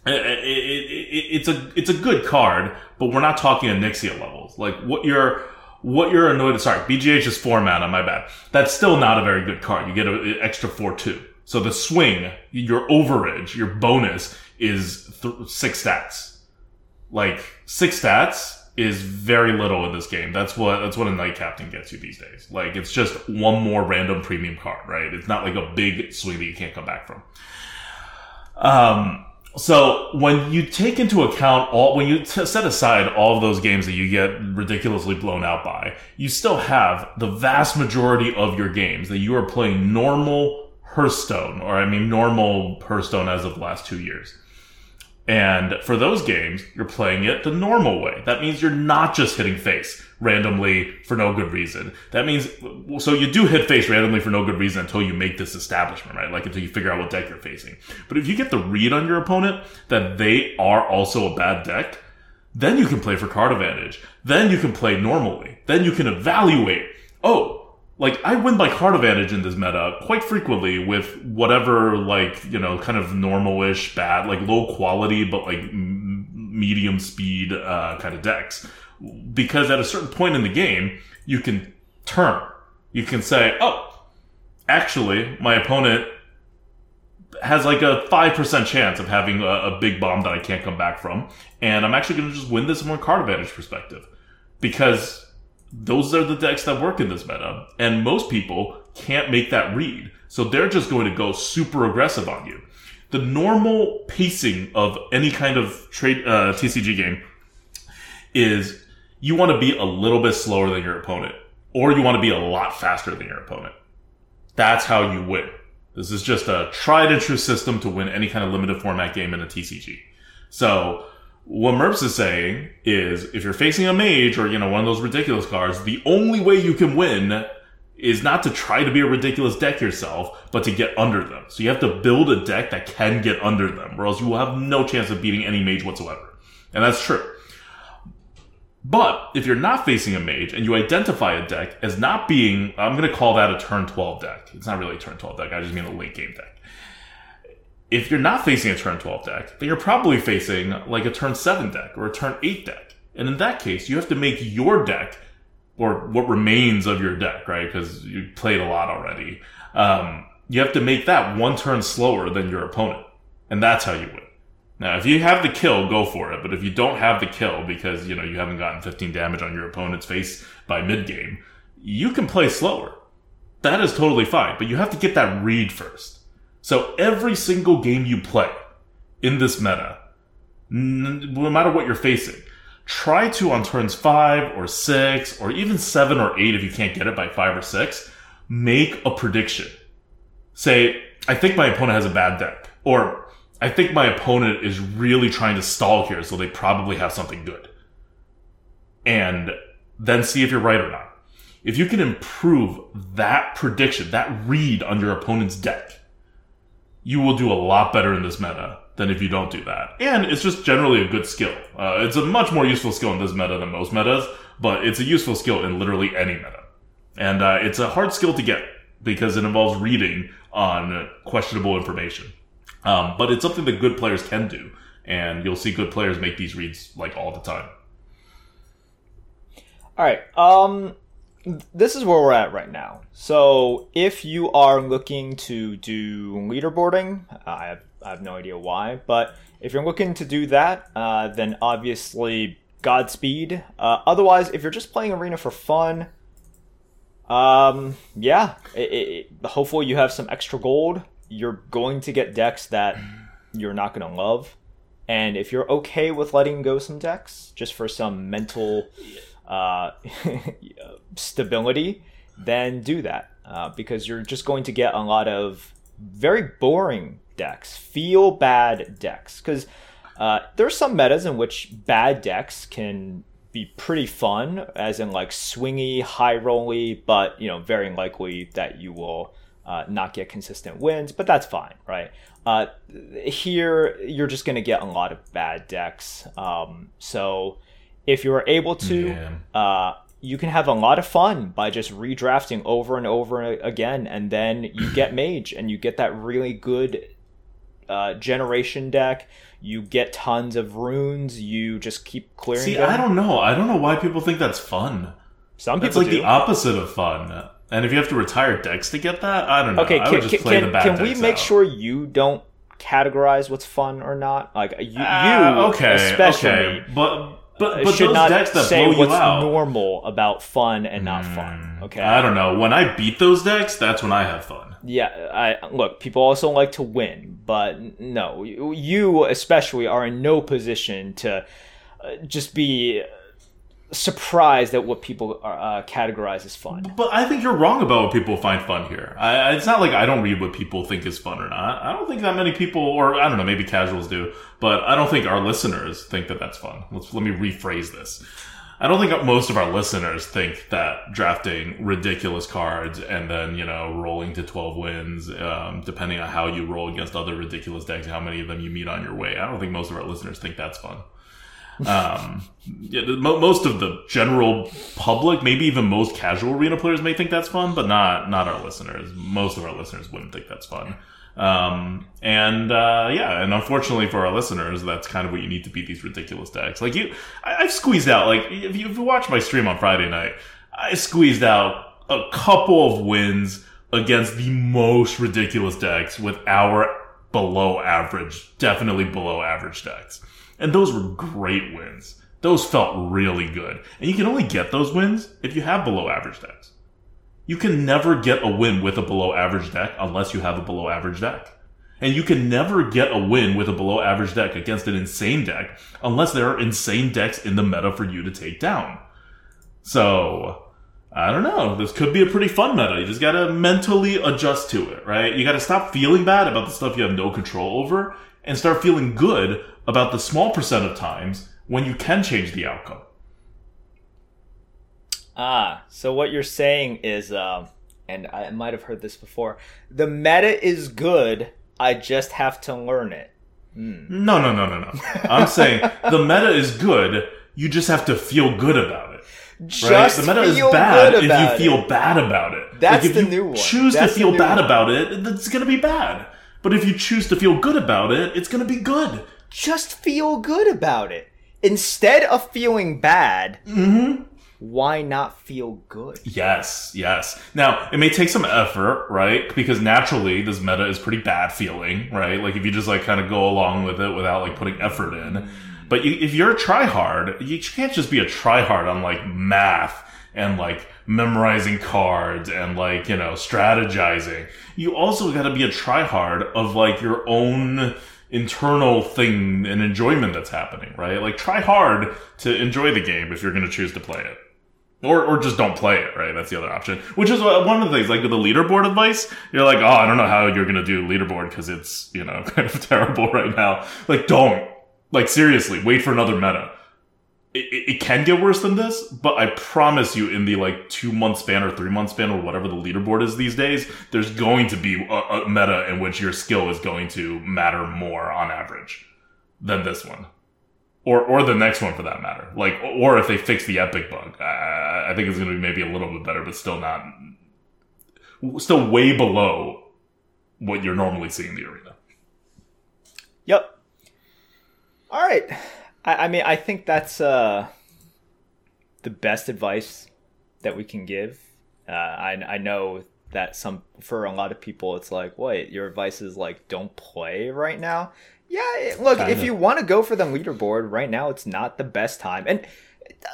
it, it, it, it's a it's a good card, but we're not talking Onyxia levels. Like what you're what you're annoyed. Sorry, BGH is four mana. My bad. That's still not a very good card. You get an extra four two. So the swing, your overage, your bonus is th- six stats. Like six stats is very little in this game. That's what that's what a Knight Captain gets you these days. Like it's just one more random premium card, right? It's not like a big swing that you can't come back from. Um, so when you take into account all, when you t- set aside all of those games that you get ridiculously blown out by, you still have the vast majority of your games that you are playing normal Hearthstone, or I mean normal Hearthstone as of the last two years. And for those games, you're playing it the normal way. That means you're not just hitting face randomly for no good reason. That means, so you do hit face randomly for no good reason until you make this establishment, right? Like until you figure out what deck you're facing. But if you get the read on your opponent that they are also a bad deck, then you can play for card advantage. Then you can play normally. Then you can evaluate, oh, like I win by card advantage in this meta quite frequently with whatever like you know kind of normalish bad like low quality but like m- medium speed uh, kind of decks. Because at a certain point in the game you can turn. You can say oh actually my opponent has like a 5% chance of having a, a big bomb that I can't come back from and I'm actually going to just win this from a card advantage perspective. Because those are the decks that work in this meta. And most people can't make that read. So they're just going to go super aggressive on you. The normal pacing of any kind of trade, uh, TCG game is you want to be a little bit slower than your opponent, or you want to be a lot faster than your opponent. That's how you win. This is just a tried and true system to win any kind of limited format game in a TCG. So what Merps is saying is if you're facing a mage or, you know, one of those ridiculous cards, the only way you can win is not to try to be a ridiculous deck yourself, but to get under them. So you have to build a deck that can get under them, or else you will have no chance of beating any mage whatsoever. And that's true. But if you're not facing a mage and you identify a deck as not being, I'm going to call that a turn 12 deck. It's not really a turn 12 deck. I just mean a late game deck if you're not facing a turn 12 deck, then you're probably facing like a turn 7 deck or a turn 8 deck. And in that case, you have to make your deck, or what remains of your deck, right? Because you played a lot already. Um, you have to make that one turn slower than your opponent. And that's how you win. Now, if you have the kill, go for it. But if you don't have the kill because, you know, you haven't gotten 15 damage on your opponent's face by mid game, you can play slower. That is totally fine. But you have to get that read first. So every single game you play in this meta, no matter what you're facing, try to on turns five or six or even seven or eight if you can't get it by five or six, make a prediction. Say, I think my opponent has a bad deck, or I think my opponent is really trying to stall here, so they probably have something good. And then see if you're right or not. If you can improve that prediction, that read on your opponent's deck, you will do a lot better in this meta than if you don't do that. And it's just generally a good skill. Uh, it's a much more useful skill in this meta than most metas, but it's a useful skill in literally any meta. And uh, it's a hard skill to get because it involves reading on questionable information. Um, but it's something that good players can do, and you'll see good players make these reads like all the time. All right. Um, this is where we're at right now. So if you are looking to do leaderboarding, I have, I have no idea why, but if you're looking to do that, uh, then obviously Godspeed. Uh, otherwise, if you're just playing Arena for fun, um, yeah, it, it, hopefully you have some extra gold. You're going to get decks that you're not going to love. And if you're okay with letting go some decks just for some mental uh, [laughs] stability, then do that uh, because you're just going to get a lot of very boring decks, feel bad decks. Because uh, there are some metas in which bad decks can be pretty fun, as in like swingy, high rolly, but you know, very likely that you will uh, not get consistent wins, but that's fine, right? Uh, here, you're just going to get a lot of bad decks. Um, so if you're able to, yeah. uh, you can have a lot of fun by just redrafting over and over again, and then you get [clears throat] mage and you get that really good uh, generation deck. You get tons of runes. You just keep clearing. See, them. I don't know. I don't know why people think that's fun. Some That's people like do. the opposite of fun. And if you have to retire decks to get that, I don't know. okay, can, just can, play can, the bad can we make out. sure you don't categorize what's fun or not? Like you, Ah, you okay, especially. okay, but but but should not say what's out. Normal about fun and not fun. Okay, I don't know. When I beat those decks, that's when I have fun. Yeah, I look. People also like to win, but no, you- you especially are in no position to uh, just be surprised at what people are, uh, categorize as fun. But I think you're wrong about what people find fun here. I, it's not like I don't read what people think is fun or not. I don't think that many people, or I don't know, maybe casuals do, but I don't think our listeners think that that's fun. Let's let me rephrase this. I don't think most of our listeners think that drafting ridiculous cards and then you know rolling to twelve wins, um, depending on how you roll against other ridiculous decks, how many of them you meet on your way. I don't think most of our listeners think that's fun. Um, yeah, the, mo- most of the general public, maybe even most casual arena players, may think that's fun, but not not our listeners. Most of our listeners wouldn't think that's fun. Um, and uh, yeah, and unfortunately for our listeners, that's kind of what you need to beat these ridiculous decks. Like you, I, I've squeezed out. Like if you, if you watch my stream on Friday night, I squeezed out a couple of wins against the most ridiculous decks with our below average, definitely below average decks. And those were great wins. Those felt really good. And you can only get those wins if you have below average decks. You can never get a win with a below average deck unless you have a below average deck. And you can never get a win with a below average deck against an insane deck unless there are insane decks in the meta for you to take down. So, I don't know. This could be a pretty fun meta. You just gotta mentally adjust to it, right? You gotta stop feeling bad about the stuff you have no control over and start feeling good about the small percent of times when you can change the outcome. Ah, so what you're saying is, um, and I might have heard this before. The meta is good. I just have to learn it. No, no, no, no, no. I'm saying the meta is good. You just have to feel good about it. Just Right? The meta is bad if you feel it. bad about it. That's like if the you new one. choose That's to feel bad one. about it, it's going to be bad. But if you choose to feel good about it, it's going to be good. Just feel good about it instead of feeling bad. Mm-hmm. Why not feel good? Yes, yes. Now, it may take some effort, right? Because naturally, this meta is pretty bad feeling, right? Like, if you just, like, kind of go along with it without, like, putting effort in. But you, if you're a tryhard, you can't just be a tryhard on, like, math and, like, memorizing cards and, like, you know, strategizing. You also gotta be a tryhard of, like, your own internal thing and enjoyment that's happening, right? Like, try hard to enjoy the game if you're gonna choose to play it. Or, or just don't play it, right? That's the other option. Which is uh, one of the things, like with the leaderboard advice, you're like, oh, I don't know how you're gonna do leaderboard because it's, you know, [laughs] kind of terrible right now. Like, don't. Like, seriously, wait for another meta. It, it, can get worse than this, but I promise you, in the like two month span or three month span or whatever the leaderboard is these days, there's going to be a, a meta in which your skill is going to matter more on average than this one or or the next one for that matter. Like, or if they fix the epic bug, I, I think it's going to be maybe a little bit better, but still not, still way below what you're normally seeing in the arena. Yep. All right. I, I mean, I think that's uh, the best advice that we can give. Uh, I I know that some for a lot of people, it's like, wait, your advice is like, don't play right now. Yeah, look, if Kinda. you want to go for the leaderboard right now, it's not the best time, and uh,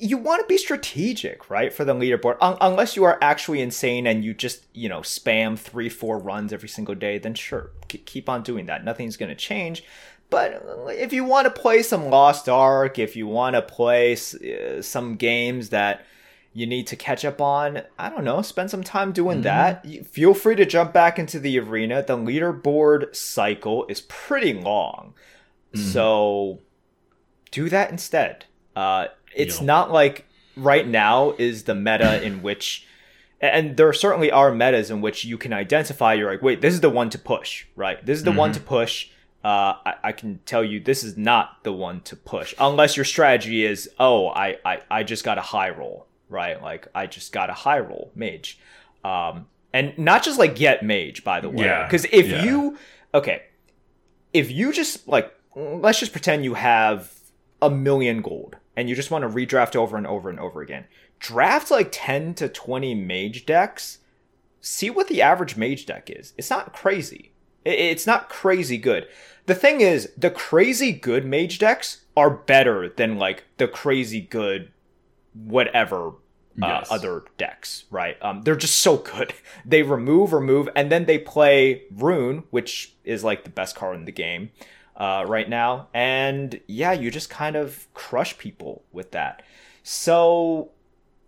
you want to be strategic, right, for the leaderboard. Un- unless you are actually insane and you just, you know, spam three, four runs every single day, then sure, k- keep on doing that. Nothing's going to change. But if you want to play some Lost Ark, if you want to play s- uh, some games that you need to catch up on, I don't know, spend some time doing that. You- Feel free to jump back into the arena. The leaderboard cycle is pretty long. So do that instead. Uh, it's Yo. not like right now is the meta [coughs] in which, and there certainly are metas in which you can identify. You're like, wait, this is the one to push, right? This is the one to push. Uh, I, I can tell you this is not the one to push unless your strategy is, oh, I, I, I just got a high roll, right? Like I just got a high roll mage. Um, and not just like get mage, by the way, Yeah, because if yeah. you okay, if you just like, let's just pretend you have a million gold and you just want to redraft over and over and over again. Draft like 10 to 20 mage decks. See what the average mage deck is. It's not crazy. It's not crazy good. The thing is, the crazy good mage decks are better than like the crazy good whatever uh, yes. other decks, right? Um, they're just so good. [laughs] They remove, remove, and then they play Rune, which is like the best card in the game uh, right now. And yeah, you just kind of crush people with that. So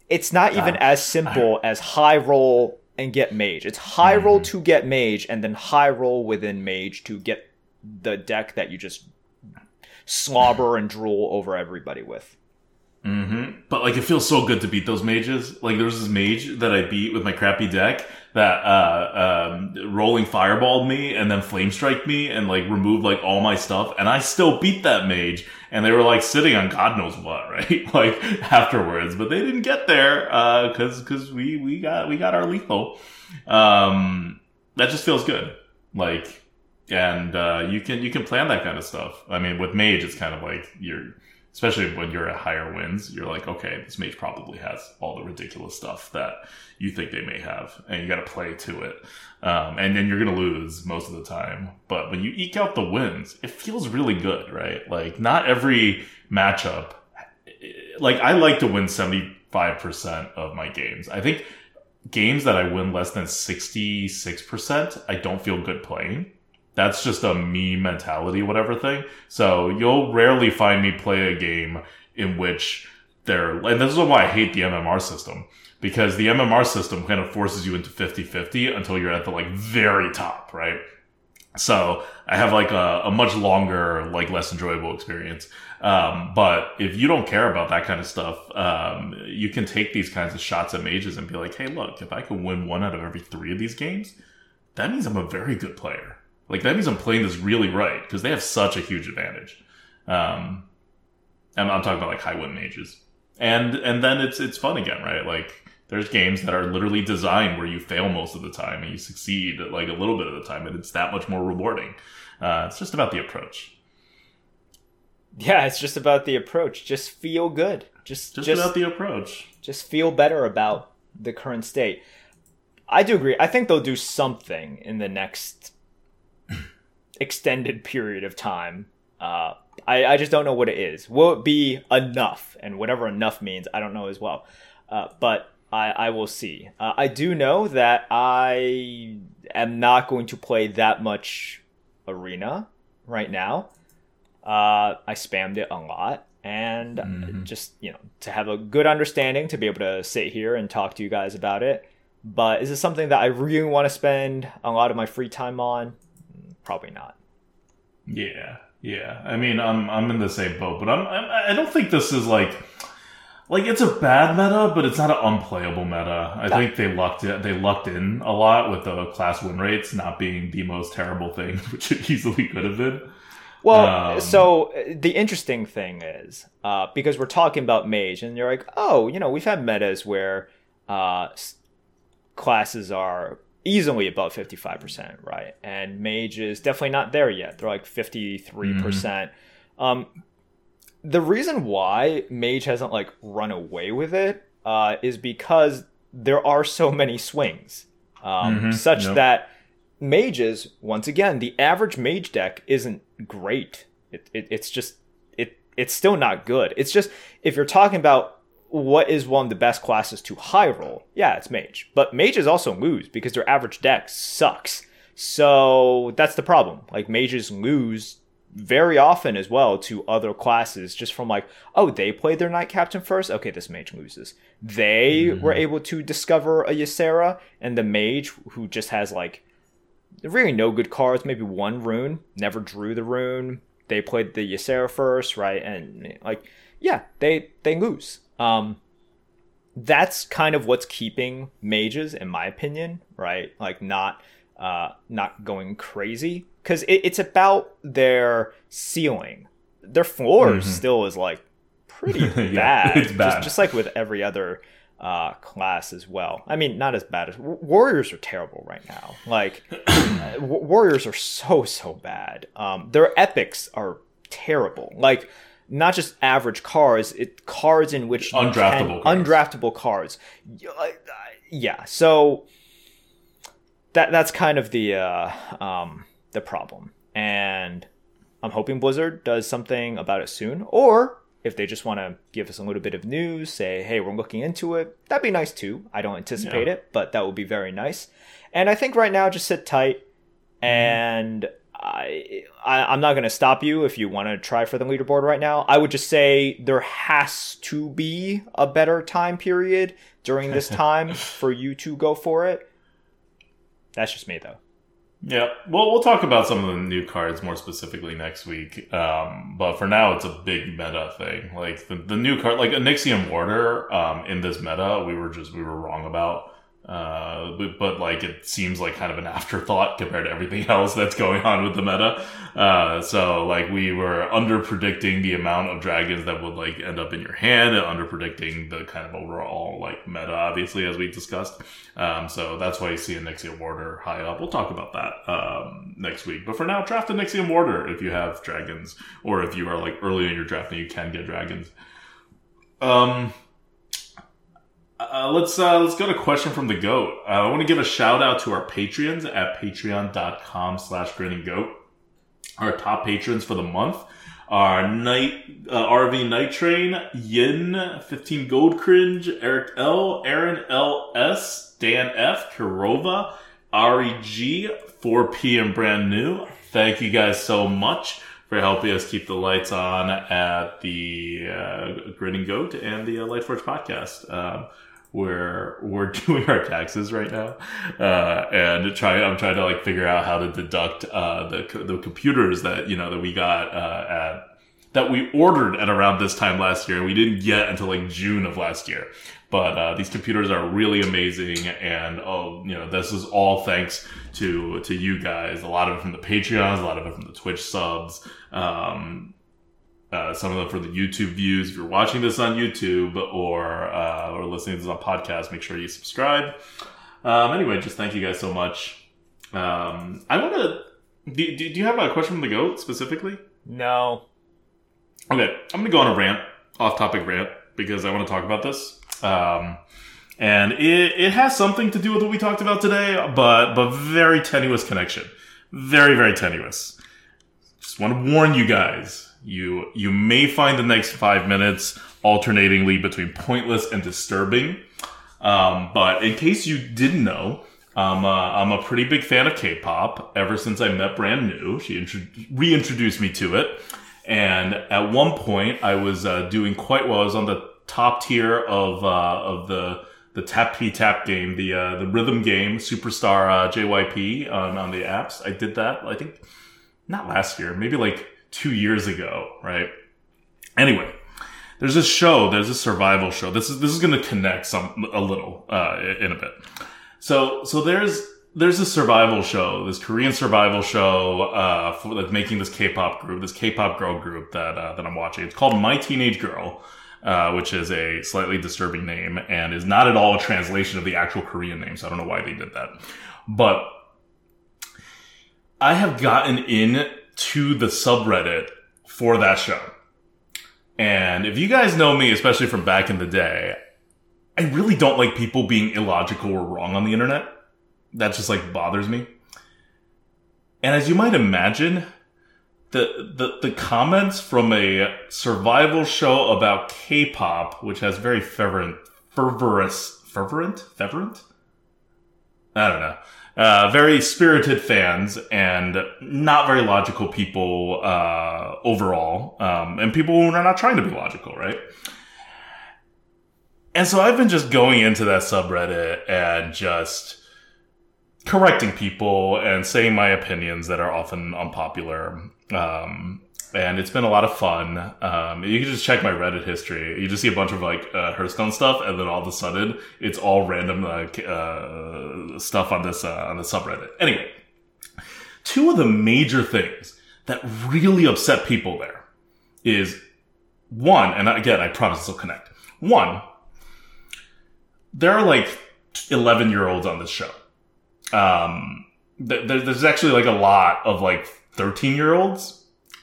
it's not even as simple [laughs] as high roll and get mage. It's high roll hmm. to get mage, and then high roll within mage to get the deck that you just slobber and drool over everybody with. Mm-hmm. But like, it feels so good to beat those mages. Like, there was this mage that I beat with my crappy deck that uh, um, rolling fireballed me and then Flamestrike me and like removed like all my stuff, and I still beat that mage. And they were like sitting on God knows what, [laughs] right? like afterwards, but they didn't get there because uh, because we we got we got our lethal. Um, that just feels good. Like and uh, you can you can plan that kind of stuff. I mean, with mage, it's kind of like you're especially when you're at higher wins, you're like, okay, this mage probably has all the ridiculous stuff that you think they may have, and you got to play to it. Um, and then you're gonna lose most of the time. But when you eke out the wins, it feels really good, right? Like not every matchup. Like I like to win seventy five percent of my games. I think games that I win less than sixty six percent, I don't feel good playing that's just a me mentality, whatever thing. So you'll rarely find me play a game in which there, and this is why I hate the MMR system because the MMR system kind of forces you into 50-50 until you're at the like very top, right? So I have like a, a much longer, like less enjoyable experience. Um, but if you don't care about that kind of stuff, um, you can take these kinds of shots at mages and be like, Hey, look, if I can win one out of every three of these games, that means I'm a very good player. Like that means I'm playing this really right because they have such a huge advantage. Um, and I'm talking about like high win mages, and and then it's it's fun again, right? Like there's games that are literally designed where you fail most of the time and you succeed like a little bit of the time, and it's that much more rewarding. Uh, it's just about the approach. Yeah, it's just about the approach. Just feel good. Just just, just about the approach. Just feel better about the current state. I do agree. I think they'll do something in the next extended period of time. Uh, I, I just don't know what it is. Will it be enough? And whatever enough means, I don't know as well. Uh, but I, I will see. Uh, I do know that I am not going to play that much arena right now. Uh, I spammed it a lot. And mm-hmm. just, you know, to have a good understanding, to be able to sit here and talk to you guys about it. But is it something that I really want to spend a lot of my free time on? Probably not. Yeah, yeah. I mean, I'm I'm in the same boat, but I'm, I'm I don't think this is like like it's a bad meta, but it's not an unplayable meta. I think they lucked it. They lucked in a lot with the class win rates not being the most terrible thing, [laughs] which it easily could have been. Well, um, so the interesting thing is uh, because we're talking about mage, and you're like, oh, you know, we've had metas where uh, classes are easily above 55%, right? And Mage is definitely not there yet. They're like 53%. percent mm hmm um, the reason why Mage hasn't like run away with it uh, is because there are so many swings, um, mm-hmm. such yep. that mages, once again, the average mage deck isn't great. It, it, it's just it it's still not good. It's just if you're talking about what is one of the best classes to high roll? Yeah, it's mage. But mages also lose because their average deck sucks. So that's the problem. Like mages lose very often as well to other classes just from like, oh, they played their knight captain first. Okay, this mage loses. They mm-hmm. were able to discover a Ysera, and the mage who just has like really no good cards, maybe one rune, never drew the rune. They played the Ysera first, right? And like, yeah, they they lose. Um, that's kind of what's keeping mages, in my opinion, right? Like not uh, not going crazy because it, it's about their ceiling. Their floor mm-hmm. still is like pretty [laughs] yeah, bad. It's bad. Just, just, like with every other uh, class as well. I mean, not as bad as Warriors are terrible right now. Like [clears throat] uh, Warriors are so so bad. Um, their epics are terrible. Like not just average cards, it cards in which undraftable can, cards. undraftable cards. Yeah, so that that's kind of the uh, um, the problem, and I'm hoping Blizzard does something about it soon, or if they just want to give us a little bit of news, say, hey, we're looking into it, that'd be nice too. I don't anticipate yeah. it, but that would be very nice. And I think right now, just sit tight. Mm-hmm. I, I, am not going to stop you if you want to try for the leaderboard right now. I would just say there has to be a better time period during this [laughs] time for you to go for it. That's just me, though. Yeah, well, we'll talk about some of the new cards more specifically next week. Um, but for now, it's a big meta thing. Like the, the new card, like Onyxian Warder, um, in this meta, we were just we were wrong about. Uh, but, but, like it seems like kind of an afterthought compared to everything [laughs] else that's going on with the meta. Uh, so like we were under predicting the amount of dragons that would like end up in your hand and under predicting the kind of overall like meta, obviously, as we discussed. Um, so that's why you see Onyxian Warder high up. We'll talk about that, um, next week. But for now, draft Onyxian Warder if you have dragons or if you are like early in your draft and you can get dragons. Um, uh, let's uh, let's go to question from the goat. Uh, I want to give a shout out to our patrons at patreon.com slash grinning goat. Our top patrons for the month are Night uh, RV Night Train, Yin, 15 Gold Cringe, Eric L, Aaron L S, Dan F, Kirova, Ari G, 4P and brand new. Thank you guys so much for helping us keep the lights on at the uh, Grinning Goat and the uh, Lightforge podcast. Um, where we're [laughs] doing our taxes right now, uh, and try. I'm trying to like figure out how to deduct uh, the the computers that you know that we got uh, at that we ordered at around this time last year, we didn't get until like June of last year. But uh, these computers are really amazing, and oh, you know, this is all thanks to to you guys. A lot of it from the Patreons, a lot of it from the Twitch subs. Um, uh, some of them for the YouTube views. If you're watching this on YouTube or uh, or listening to this on podcast, make sure you subscribe. Um, anyway, just thank you guys so much. Um, I want to. Do, do, do, you have a question from the goat specifically? No. Okay, I'm going to go on a rant, off-topic rant, because I want to talk about this. Um, and it, it has something to do with what we talked about today, but but very tenuous connection, very very tenuous. Just want to warn you guys you you may find the next five minutes alternatingly between pointless and disturbing. Um, but in case you didn't know, um, I'm a pretty big fan of K-pop. Ever since I met Brand New, she intro- reintroduced me to it. And at one point, I was uh, doing quite well. I was on the top tier of uh, of the the tap p tap game, the uh, the rhythm game, Superstar uh, JYP on on the apps. I did that. I think not last year, maybe like two years ago, right? Anyway, there's this show, there's a survival show. This is this is going to connect some a little uh, in a bit. So so there's there's a survival show, this Korean survival show uh, for, that's making this K-pop group, this K-pop girl group that uh, that I'm watching. It's called My Teenage Girl. Uh, which is a slightly disturbing name and is not at all a translation of the actual Korean name. So I don't know why they did that. But I have gotten in to the subreddit for that show. And if you guys know me, especially from back in the day, I really don't like people being illogical or wrong on the internet. That just like bothers me. And as you might imagine, the, the, the comments from a survival show about K-pop, which has very fervent, fervorous, fervent, fervent? I don't know uh, very spirited fans and not very logical people uh, overall, um, and people who are not trying to be logical, right? And so I've been just going into that subreddit and just correcting people and saying my opinions that are often unpopular. Um, and it's been a lot of fun. Um, you can just check my Reddit history. You just see a bunch of like uh, Hearthstone stuff, and then all of a sudden, it's all random like uh, stuff on this uh, on the subreddit. Anyway, two of the major things that really upset people there is one, and again, I promise this will connect. One, there are like 11 year olds on this show. Um, th- there's actually like a lot of like 13 year olds,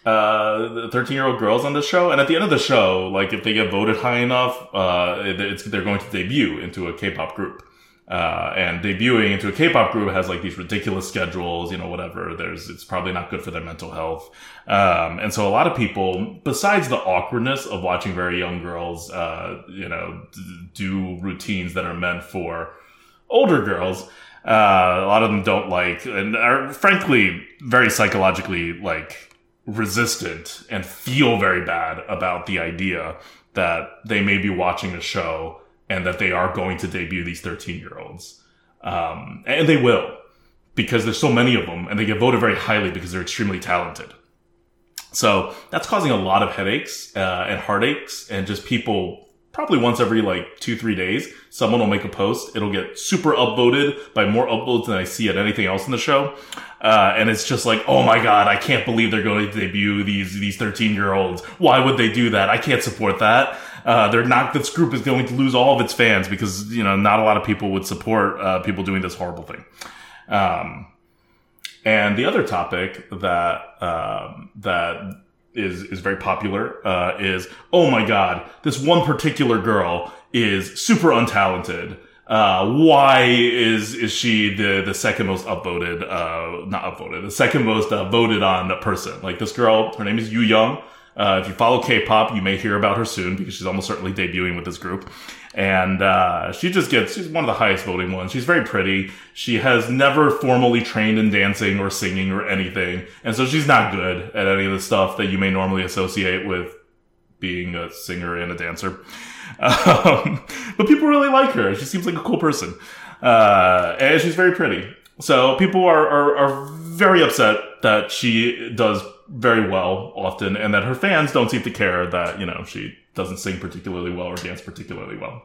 uh, 13 year old girls on the show. And at the end of the show, like if they get voted high enough, uh, it's, they're going to debut into a K-pop group. Uh, and debuting into a K-pop group has like these ridiculous schedules, you know, whatever. There's, it's probably not good for their mental health. Um, and so a lot of people, besides the awkwardness of watching very young girls, uh, you know, d- do routines that are meant for older girls, uh, a lot of them don't like and are frankly very psychologically like resistant and feel very bad about the idea that they may be watching a show and that they are going to debut these 13 year olds. Um, and they will because there's so many of them and they get voted very highly because they're extremely talented. So that's causing a lot of headaches uh, and heartaches and just people probably once every like two, three days, someone will make a post. It'll get super upvoted by more upvotes than I see at anything else in the show. Uh, and it's just like, oh my god, I can't believe they're going to debut these these 13 year olds. Why would they do that? I can't support that. Uh, they're not. This group is going to lose all of its fans because you know not a lot of people would support uh, people doing this horrible thing. Um, and the other topic that um, that is is very popular uh, is oh my god, this one particular girl is super untalented. Uh, why is is she the the second most upvoted? Uh, not upvoted, the second most uh, voted on person. Like this girl, her name is Yu Young. Uh, if you follow K-pop, you may hear about her soon because she's almost certainly debuting with this group. And uh, she just gets, she's one of the highest voting ones. She's very pretty. She has never formally trained in dancing or singing or anything. And so she's not good at any of the stuff that you may normally associate with being a singer and a dancer. [laughs] Um, but people really like her. She seems like a cool person. Uh, and she's very pretty. So people are, are, are very upset that she does very well often and that her fans don't seem to care that, you know, she doesn't sing particularly well or dance particularly well.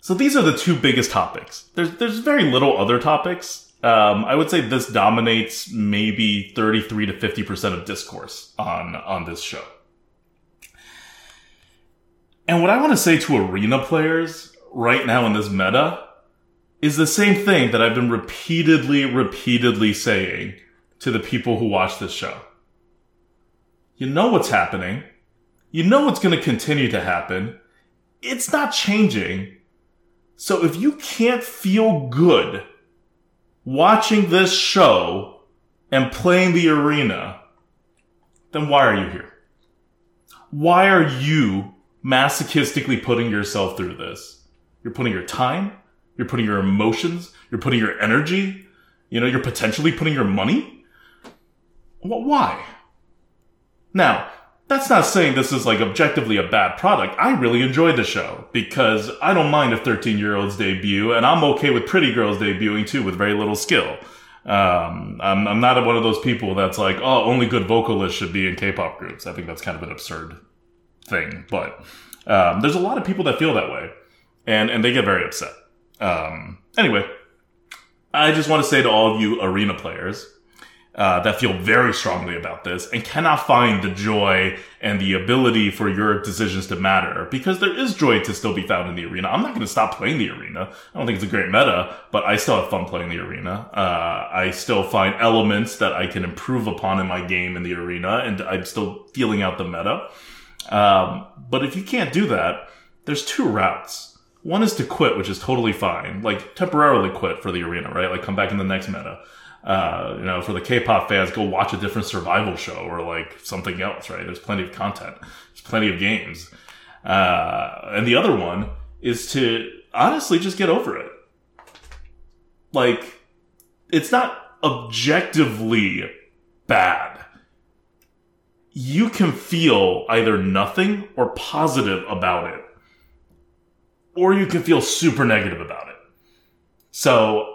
So these are the two biggest topics. There's, there's very little other topics. Um, I would say this dominates maybe 33 to 50% of discourse on, on this show. And what I want to say to arena players right now in this meta is the same thing that I've been repeatedly, repeatedly saying to the people who watch this show. You know what's happening. You know what's going to continue to happen. It's not changing. So if you can't feel good watching this show and playing the arena, then why are you here? Why are you masochistically putting yourself through this? You're putting your time, you're putting your emotions, you're putting your energy, you know, you're potentially putting your money why? Now, that's not saying this is like objectively a bad product. I really enjoyed the show because I don't mind a 13 year olds debut and I'm okay with pretty girls debuting too with very little skill. Um, I'm, I'm not one of those people that's like, oh, only good vocalists should be in K-pop groups. I think that's kind of an absurd thing, but, um, there's a lot of people that feel that way and, and they get very upset. Um, anyway, I just want to say to all of you arena players, uh, that feel very strongly about this and cannot find the joy and the ability for your decisions to matter because there is joy to still be found in the arena. I'm not going to stop playing the arena. I don't think it's a great meta, but I still have fun playing the arena. Uh, I still find elements that I can improve upon in my game in the arena and I'm still feeling out the meta. Um, but if you can't do that, there's two routes. One is to quit, which is totally fine. Like temporarily quit for the arena, right? Like come back in the next meta uh, you know, for the K-pop fans, go watch a different survival show or like something else, right? There's plenty of content. There's plenty of games. Uh, and the other one is to honestly just get over it. Like, it's not objectively bad. You can feel either nothing or positive about it. Or you can feel super negative about it. So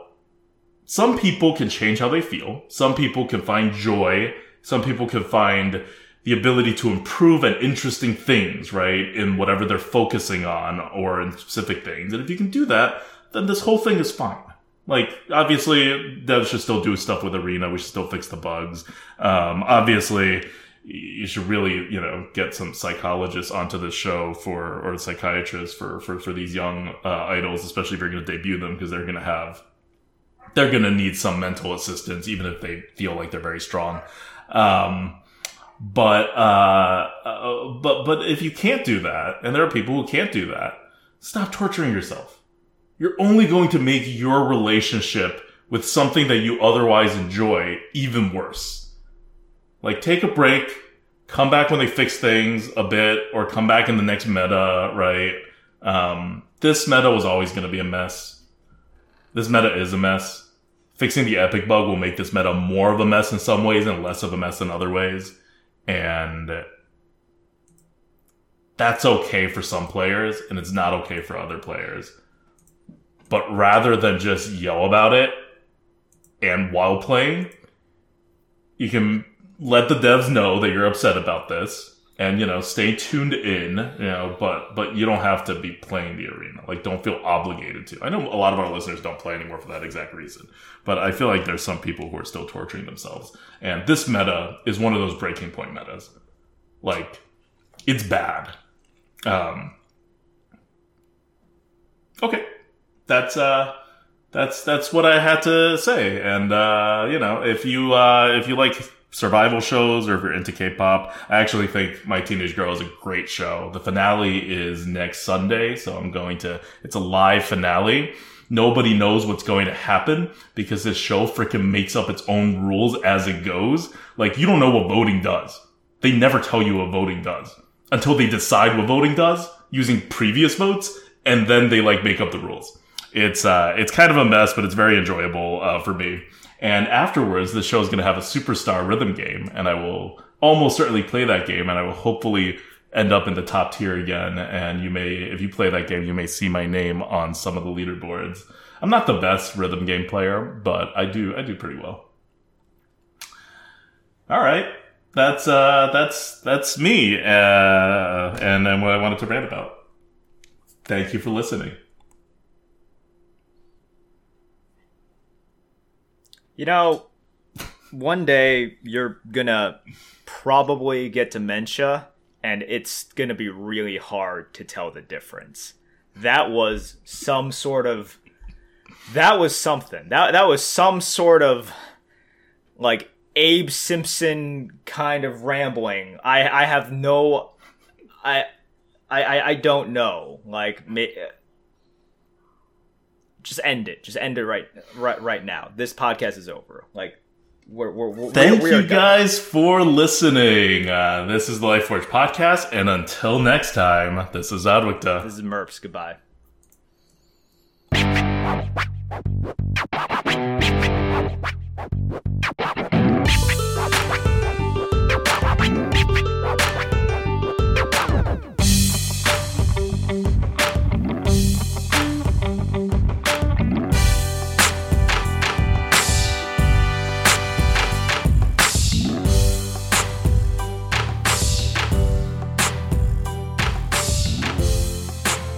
some people can change how they feel. Some people can find joy. Some people can find the ability to improve at interesting things, right? In whatever they're focusing on or in specific things. And if you can do that, then this whole thing is fine. Like, obviously, devs should still do stuff with Arena. We should still fix the bugs. Um, obviously, you should really, you know, get some psychologists onto the show for, or psychiatrists for, for, for these young uh, idols, especially if you're going to debut them, because they're going to have, they're going to need some mental assistance, even if they feel like they're very strong. Um, but, uh, uh, but, but if you can't do that, and there are people who can't do that, stop torturing yourself. You're only going to make your relationship with something that you otherwise enjoy even worse. Like take a break, come back when they fix things a bit, or come back in the next meta, right? Um, this meta was always going to be a mess. This meta is a mess. Fixing the epic bug will make this meta more of a mess in some ways and less of a mess in other ways. And that's okay for some players and it's not okay for other players. But rather than just yell about it and while playing, you can let the devs know that you're upset about this and you know stay tuned in you know but but you don't have to be playing the arena. Like don't feel obligated to. I know a lot of our listeners don't play anymore for that exact reason but i feel like there's some people who are still torturing themselves. And this meta is one of those breaking point metas. Like it's bad. Um okay. That's uh that's that's what i had to say. And uh you know if you uh if you like survival shows or if you're into K-pop. I actually think My Teenage Girl is a great show. The finale is next Sunday, so I'm going to, it's a live finale. Nobody knows what's going to happen because this show freaking makes up its own rules as it goes. Like, you don't know what voting does. They never tell you what voting does until they decide what voting does using previous votes, and then they like make up the rules. It's, uh, it's kind of a mess, but it's very enjoyable, uh, for me. And afterwards, the show is going to have a superstar rhythm game, and I will almost certainly play that game, and I will hopefully end up in the top tier again. And you may, if you play that game, you may see my name on some of the leaderboards. I'm not the best rhythm game player, but I do, I do pretty well. All right. That's, uh, that's, that's me, uh, and, and what I wanted to rant about. Thank you for listening. You know, one day you're gonna probably get dementia, and it's gonna be really hard to tell the difference. That was some sort of. That was something. That that was some sort of like Abe Simpson kind of rambling. I I have no. I I I don't know. Like just end it. Just end it right right right now. This podcast is over. Like we're, we're, we're Thank you guys for listening. Uh, this is the Lightforge podcast, and until next time, this is ADWCTA. This is Merps. Goodbye.